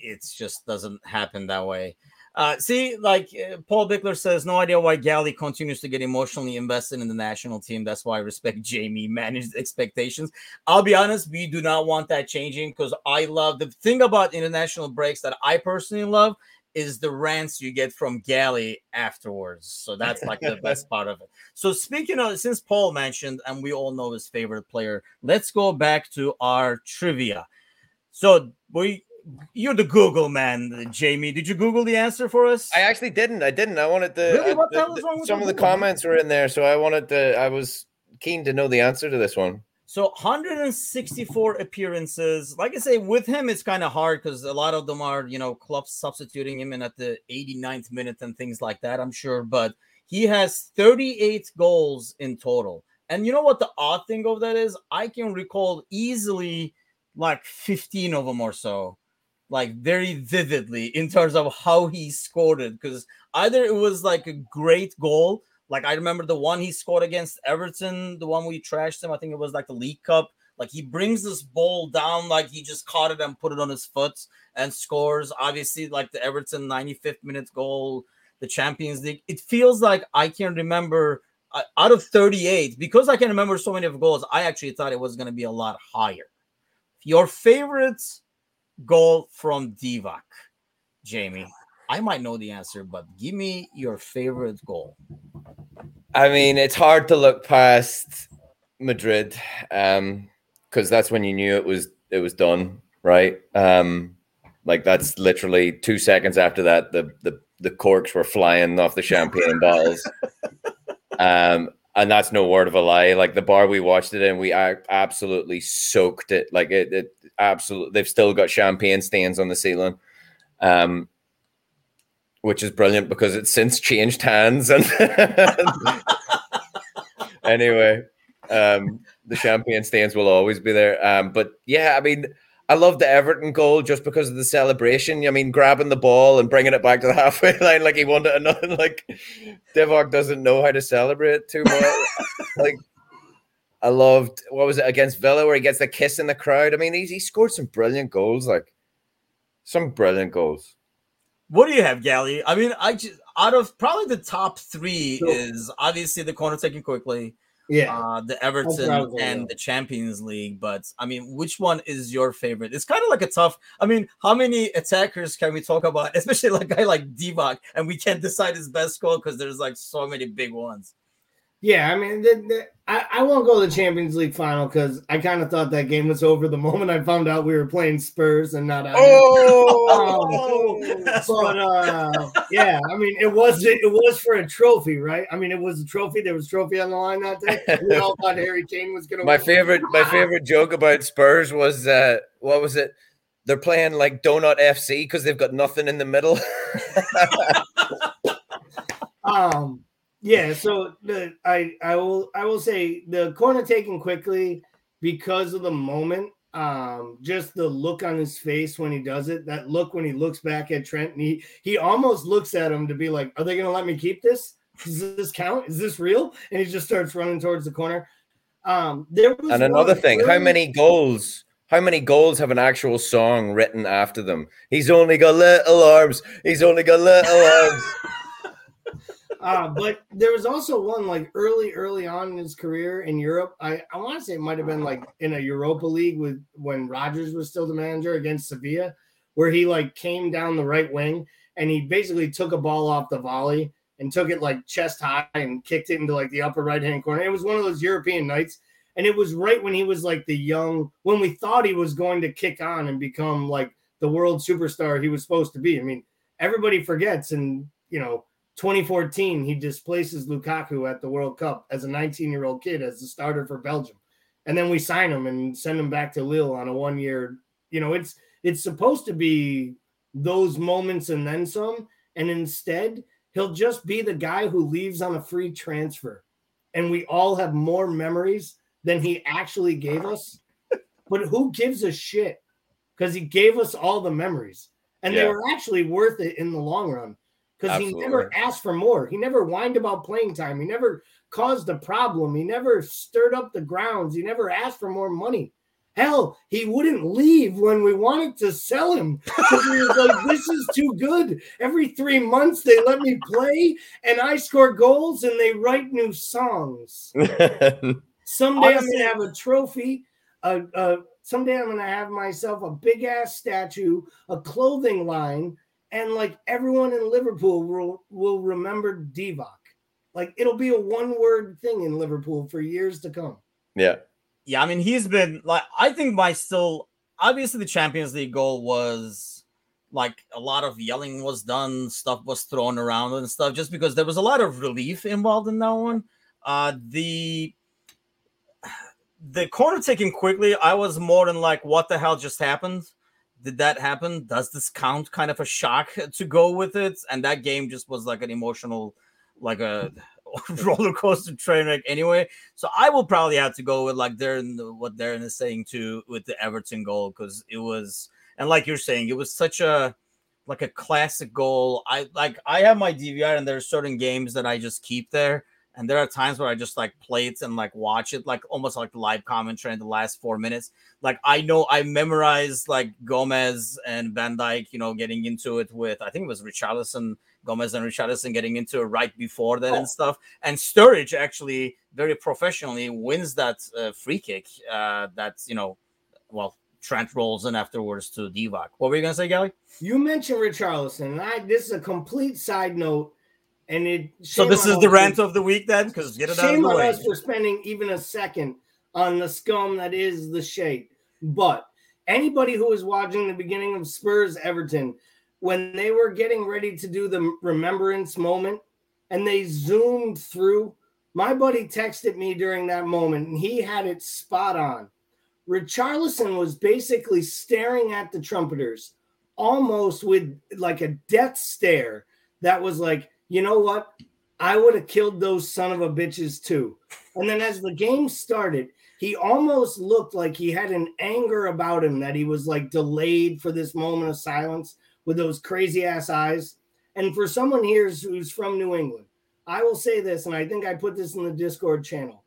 it just doesn't happen that way. Uh, see, like uh, Paul Bickler says, no idea why Gally continues to get emotionally invested in the national team. That's why I respect [laughs] Jamie managed expectations. I'll be honest, we do not want that changing because I love the thing about international breaks that I personally love is the rants you get from Galley afterwards. So that's like the best [laughs] part of it. So speaking of, since Paul mentioned, and we all know his favorite player, let's go back to our trivia. So we you're the Google man, Jamie. Did you Google the answer for us? I actually didn't. I didn't. I wanted to. Really? I- What the the- hell is wrong with some of the Google, comments were in there, so I wanted to. I was keen to know the answer to this one. So 164 appearances. Like I say, with him, it's kind of hard because a lot of them are, you know, clubs substituting him in at the 89th minute and things like that, I'm sure. But he has 38 goals in total. And you know what the odd thing of that is? I can recall easily like 15 of them or so, like very vividly in terms of how he scored it. Because either it was like a great goal, like I remember the one he scored against Everton, the one we trashed him. I think it was like the League Cup. Like he brings this ball down, like he just caught it and put it on his foot and scores. Obviously, like the Everton 95th minute goal, the Champions League. It feels like I can remember uh, out of 38 because I can remember so many of goals. I actually thought it was going to be a lot higher. Your favorite goal from Divock, Jamie? [laughs] I might know the answer, but give me your favorite goal. I mean, it's hard to look past Madrid, um, because that's when you knew it was it was done, right? Um, like that's literally two seconds after that, the the the corks were flying off the champagne bottles. [laughs] Um, and that's no word of a lie. Like the bar we watched it in, we absolutely soaked it. Like it, it absolutely. They've still got champagne stains on the ceiling, um, which is brilliant because it's since changed hands. And [laughs] anyway, um, the champagne stains will always be there. Um, but yeah, I mean, I love the Everton goal just because of the celebration. I mean, grabbing the ball and bringing it back to the [laughs] halfway line like he wanted another. [laughs] Like Divock doesn't know how to celebrate too much. [laughs] like I loved what was it against Villa where he gets the kiss in the crowd. I mean, he, he scored some brilliant goals, like some brilliant goals. What do you have, Gally? I mean, I just out of probably the top three is obviously the corner taken quickly. Yeah, uh, the Everton and the Champions League. But I mean, which one is your favorite? It's kind of like a tough. I mean, how many attackers can we talk about? [laughs] Especially like a guy like Divock, and we can't decide his best goal because there's like so many big ones. Yeah, I mean, the, the, I, I won't go to the Champions League final because I kind of thought that game was over the [laughs] moment I found out we were playing Spurs and not. Oh, [laughs] um, but uh, yeah, I mean, it was it was for a trophy, right? I mean, it was a trophy. There was a trophy on the line that day. We all thought Harry Kane was going to. My win. favorite, my favorite joke about Spurs was uh, what was it? They're playing like Donut FC because they've got nothing in the middle. [laughs] um yeah, so the I I will I will say the corner taken quickly because of the moment. Um, just the look on his face when he does it, that look when he looks back at Trent, and he he almost looks at him to be like, Are they gonna let me keep this? Does this count? Is this real? And he just starts running towards the corner. Um, there was and another thing, how many goals how many goals have an actual song written after them? He's only got little arms. He's only got little arms. [laughs] uh, but there was also one like early, early on in his career in Europe. I, I want to say it might have been like in a Europa League with when Rodgers was still the manager against Sevilla, where he like came down the right wing and he basically took a ball off the volley and took it like chest high and kicked it into like the upper right hand corner. It was one of those European nights. And it was right when he was like the young, when we thought he was going to kick on and become like the world superstar he was supposed to be. I mean, everybody forgets, and you know, 2014, he displaces Lukaku at the World Cup as a 19 year old kid as the starter for Belgium. And then we sign him and send him back to Lille on a one year. You know, it's it's supposed to be those moments and then some. And instead, he'll just be the guy who leaves on a free transfer. And we all have more memories than he actually gave us. But who gives a shit? Because he gave us all the memories. And yeah. they were actually worth it in the long run because he never asked for more. He never whined about playing time. He never caused a problem. He never stirred up the grounds. He never asked for more money. Hell, he wouldn't leave when we wanted to sell him because he was like, "This is too good." Every three months they let me play, and I score goals, and they write new songs. [laughs] someday I'm gonna have a trophy. Uh, uh, someday I'm gonna have myself a big ass statue, a clothing line and like everyone in Liverpool will will remember Divock. Like it'll be a one word thing in Liverpool for years to come. Yeah. Yeah, I mean he's been like I think my still obviously the Champions League goal was like a lot of yelling was done, stuff was thrown around and stuff just because there was a lot of relief involved in that one. Uh the the corner taken quickly, I was more than like, what the hell just happened? Did that happen? Does this count kind of a shock to go with it? And that game just was like an emotional, like a [laughs] roller coaster train wreck anyway. So I will probably have to go with like Darren, what Darren is saying too with the Everton goal because it was, and like you're saying, it was such a like a classic goal. I like I have my DVR and there are certain games that I just keep there and there are times where I just like play it and like watch it, like almost like live commentary in the last four minutes. Like I know I memorized like Gomez and Van Dijk, you know, getting into it with I think it was Richarlison, Gomez and Richarlison getting into it right before that oh. and stuff. And Sturridge actually very professionally wins that uh, free kick. Uh, that's you know, well, Trent rolls in afterwards to Divock. What were you gonna say, Gally? You mentioned Richarlison, and I this is a complete side note and it so this is the rant of the week then, because get it shame out of the way. us for spending even a second on the scum that is the shade. But anybody who was watching the beginning of Spurs Everton, when they were getting ready to do the remembrance moment, and they zoomed through, my buddy texted me during that moment, and he had it spot on. Richarlison was basically staring at the trumpeters, almost with like a death stare that was like you know what? I would have killed those son of a bitches too. And then as the game started, he almost looked like he had an anger about him that he was like delayed for this moment of silence with those crazy ass eyes. And for someone here who's from New England, I will say this, and I think I put this in the Discord channel.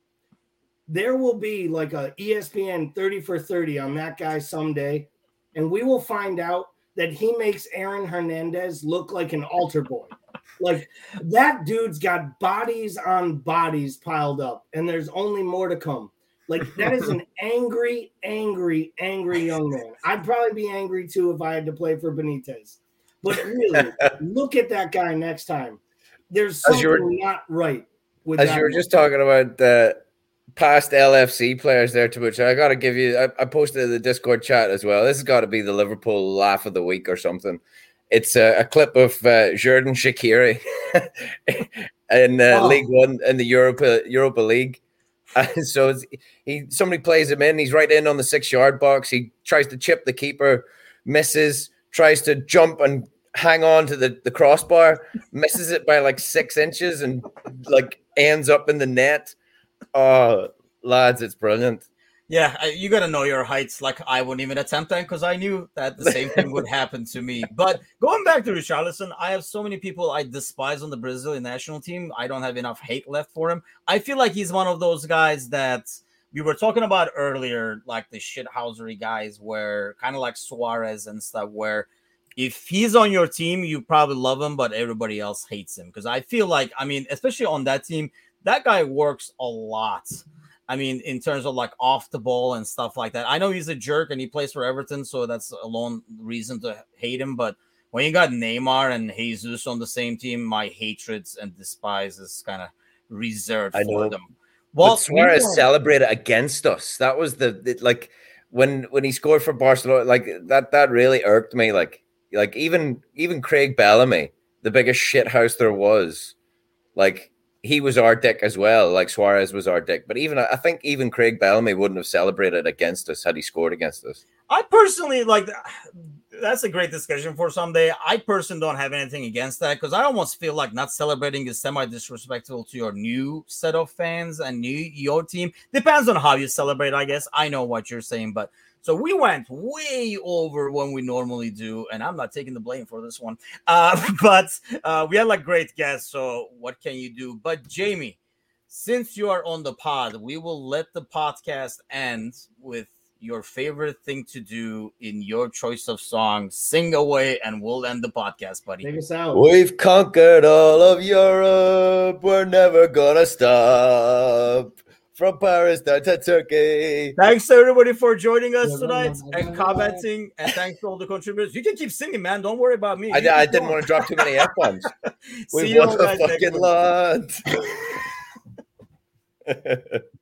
There will be like a ESPN 30 for 30 on that guy someday, and we will find out that he makes Aaron Hernandez look like an altar boy. Like that dude's got bodies on bodies piled up, and there's only more to come. Like that is an [laughs] angry, angry, angry young man. I'd probably be angry too if I had to play for Benitez. But really, [laughs] look at that guy next time. There's As you were- something not right with As you were man. just talking about the past LFC players there, to which I got to give you, I, I posted in the Discord chat as well. This has got to be the Liverpool laugh of the week or something. It's a, a clip of uh, Xherdan Shaqiri [laughs] in uh, Oh. League One in the Europa Europa League. And [laughs] so he somebody plays him in. He's right in on the six yard box. He tries to chip the keeper, misses. Tries to jump and hang on to the, the crossbar, misses it by like six inches, and like ends up in the net. Oh, lads, it's brilliant. Yeah, you got to know your heights. Like I wouldn't even attempt that because I knew that the same thing would [laughs] happen to me. But going back to Richarlison, I have so many people I despise on the Brazilian national team. I don't have enough hate left for him. I feel like he's one of those guys that we were talking about earlier, like the shithousery guys, where kind of like Suarez and stuff, where if he's on your team, you probably love him, but everybody else hates him. Because I feel like, I mean, especially on that team, that guy works a lot. I mean, in terms of like off the ball and stuff like that. I know he's a jerk and he plays for Everton, so that's a alone reason to hate him. But when you got Neymar and Jesus on the same team, my hatreds and despise is kind of reserved I for know. them. But Suarez meanwhile- celebrated against us. That was the, the like when when he scored for Barcelona. Like that that really irked me. Like like even even Craig Bellamy, the biggest shithouse there was, like he was our dick as well. Like Suarez was our dick. But even I think even Craig Bellamy wouldn't have celebrated against us had he scored against us. I personally like that's a great discussion for someday. I personally don't have anything against that because I almost feel like not celebrating is semi disrespectful to your new set of fans and new your team. Depends on how you celebrate, I guess. I know what you're saying, but so we went way over when we normally do, and I'm not taking the blame for this one. Uh, [laughs] but uh, we had like great guests, so what can you do? But Jamie, since you are on the pod, we will let the podcast end with your favorite thing to do in your choice of song. Sing away, and we'll end the podcast, buddy. Take us out. We've conquered all of Europe. We're never gonna stop. From Paris down to Turkey. Thanks everybody for joining us tonight and commenting, and thanks to all the contributors. You can keep singing, man. Don't worry about me. I, I didn't going. want to drop too many F bombs. [laughs] We you won the fucking lot. [laughs]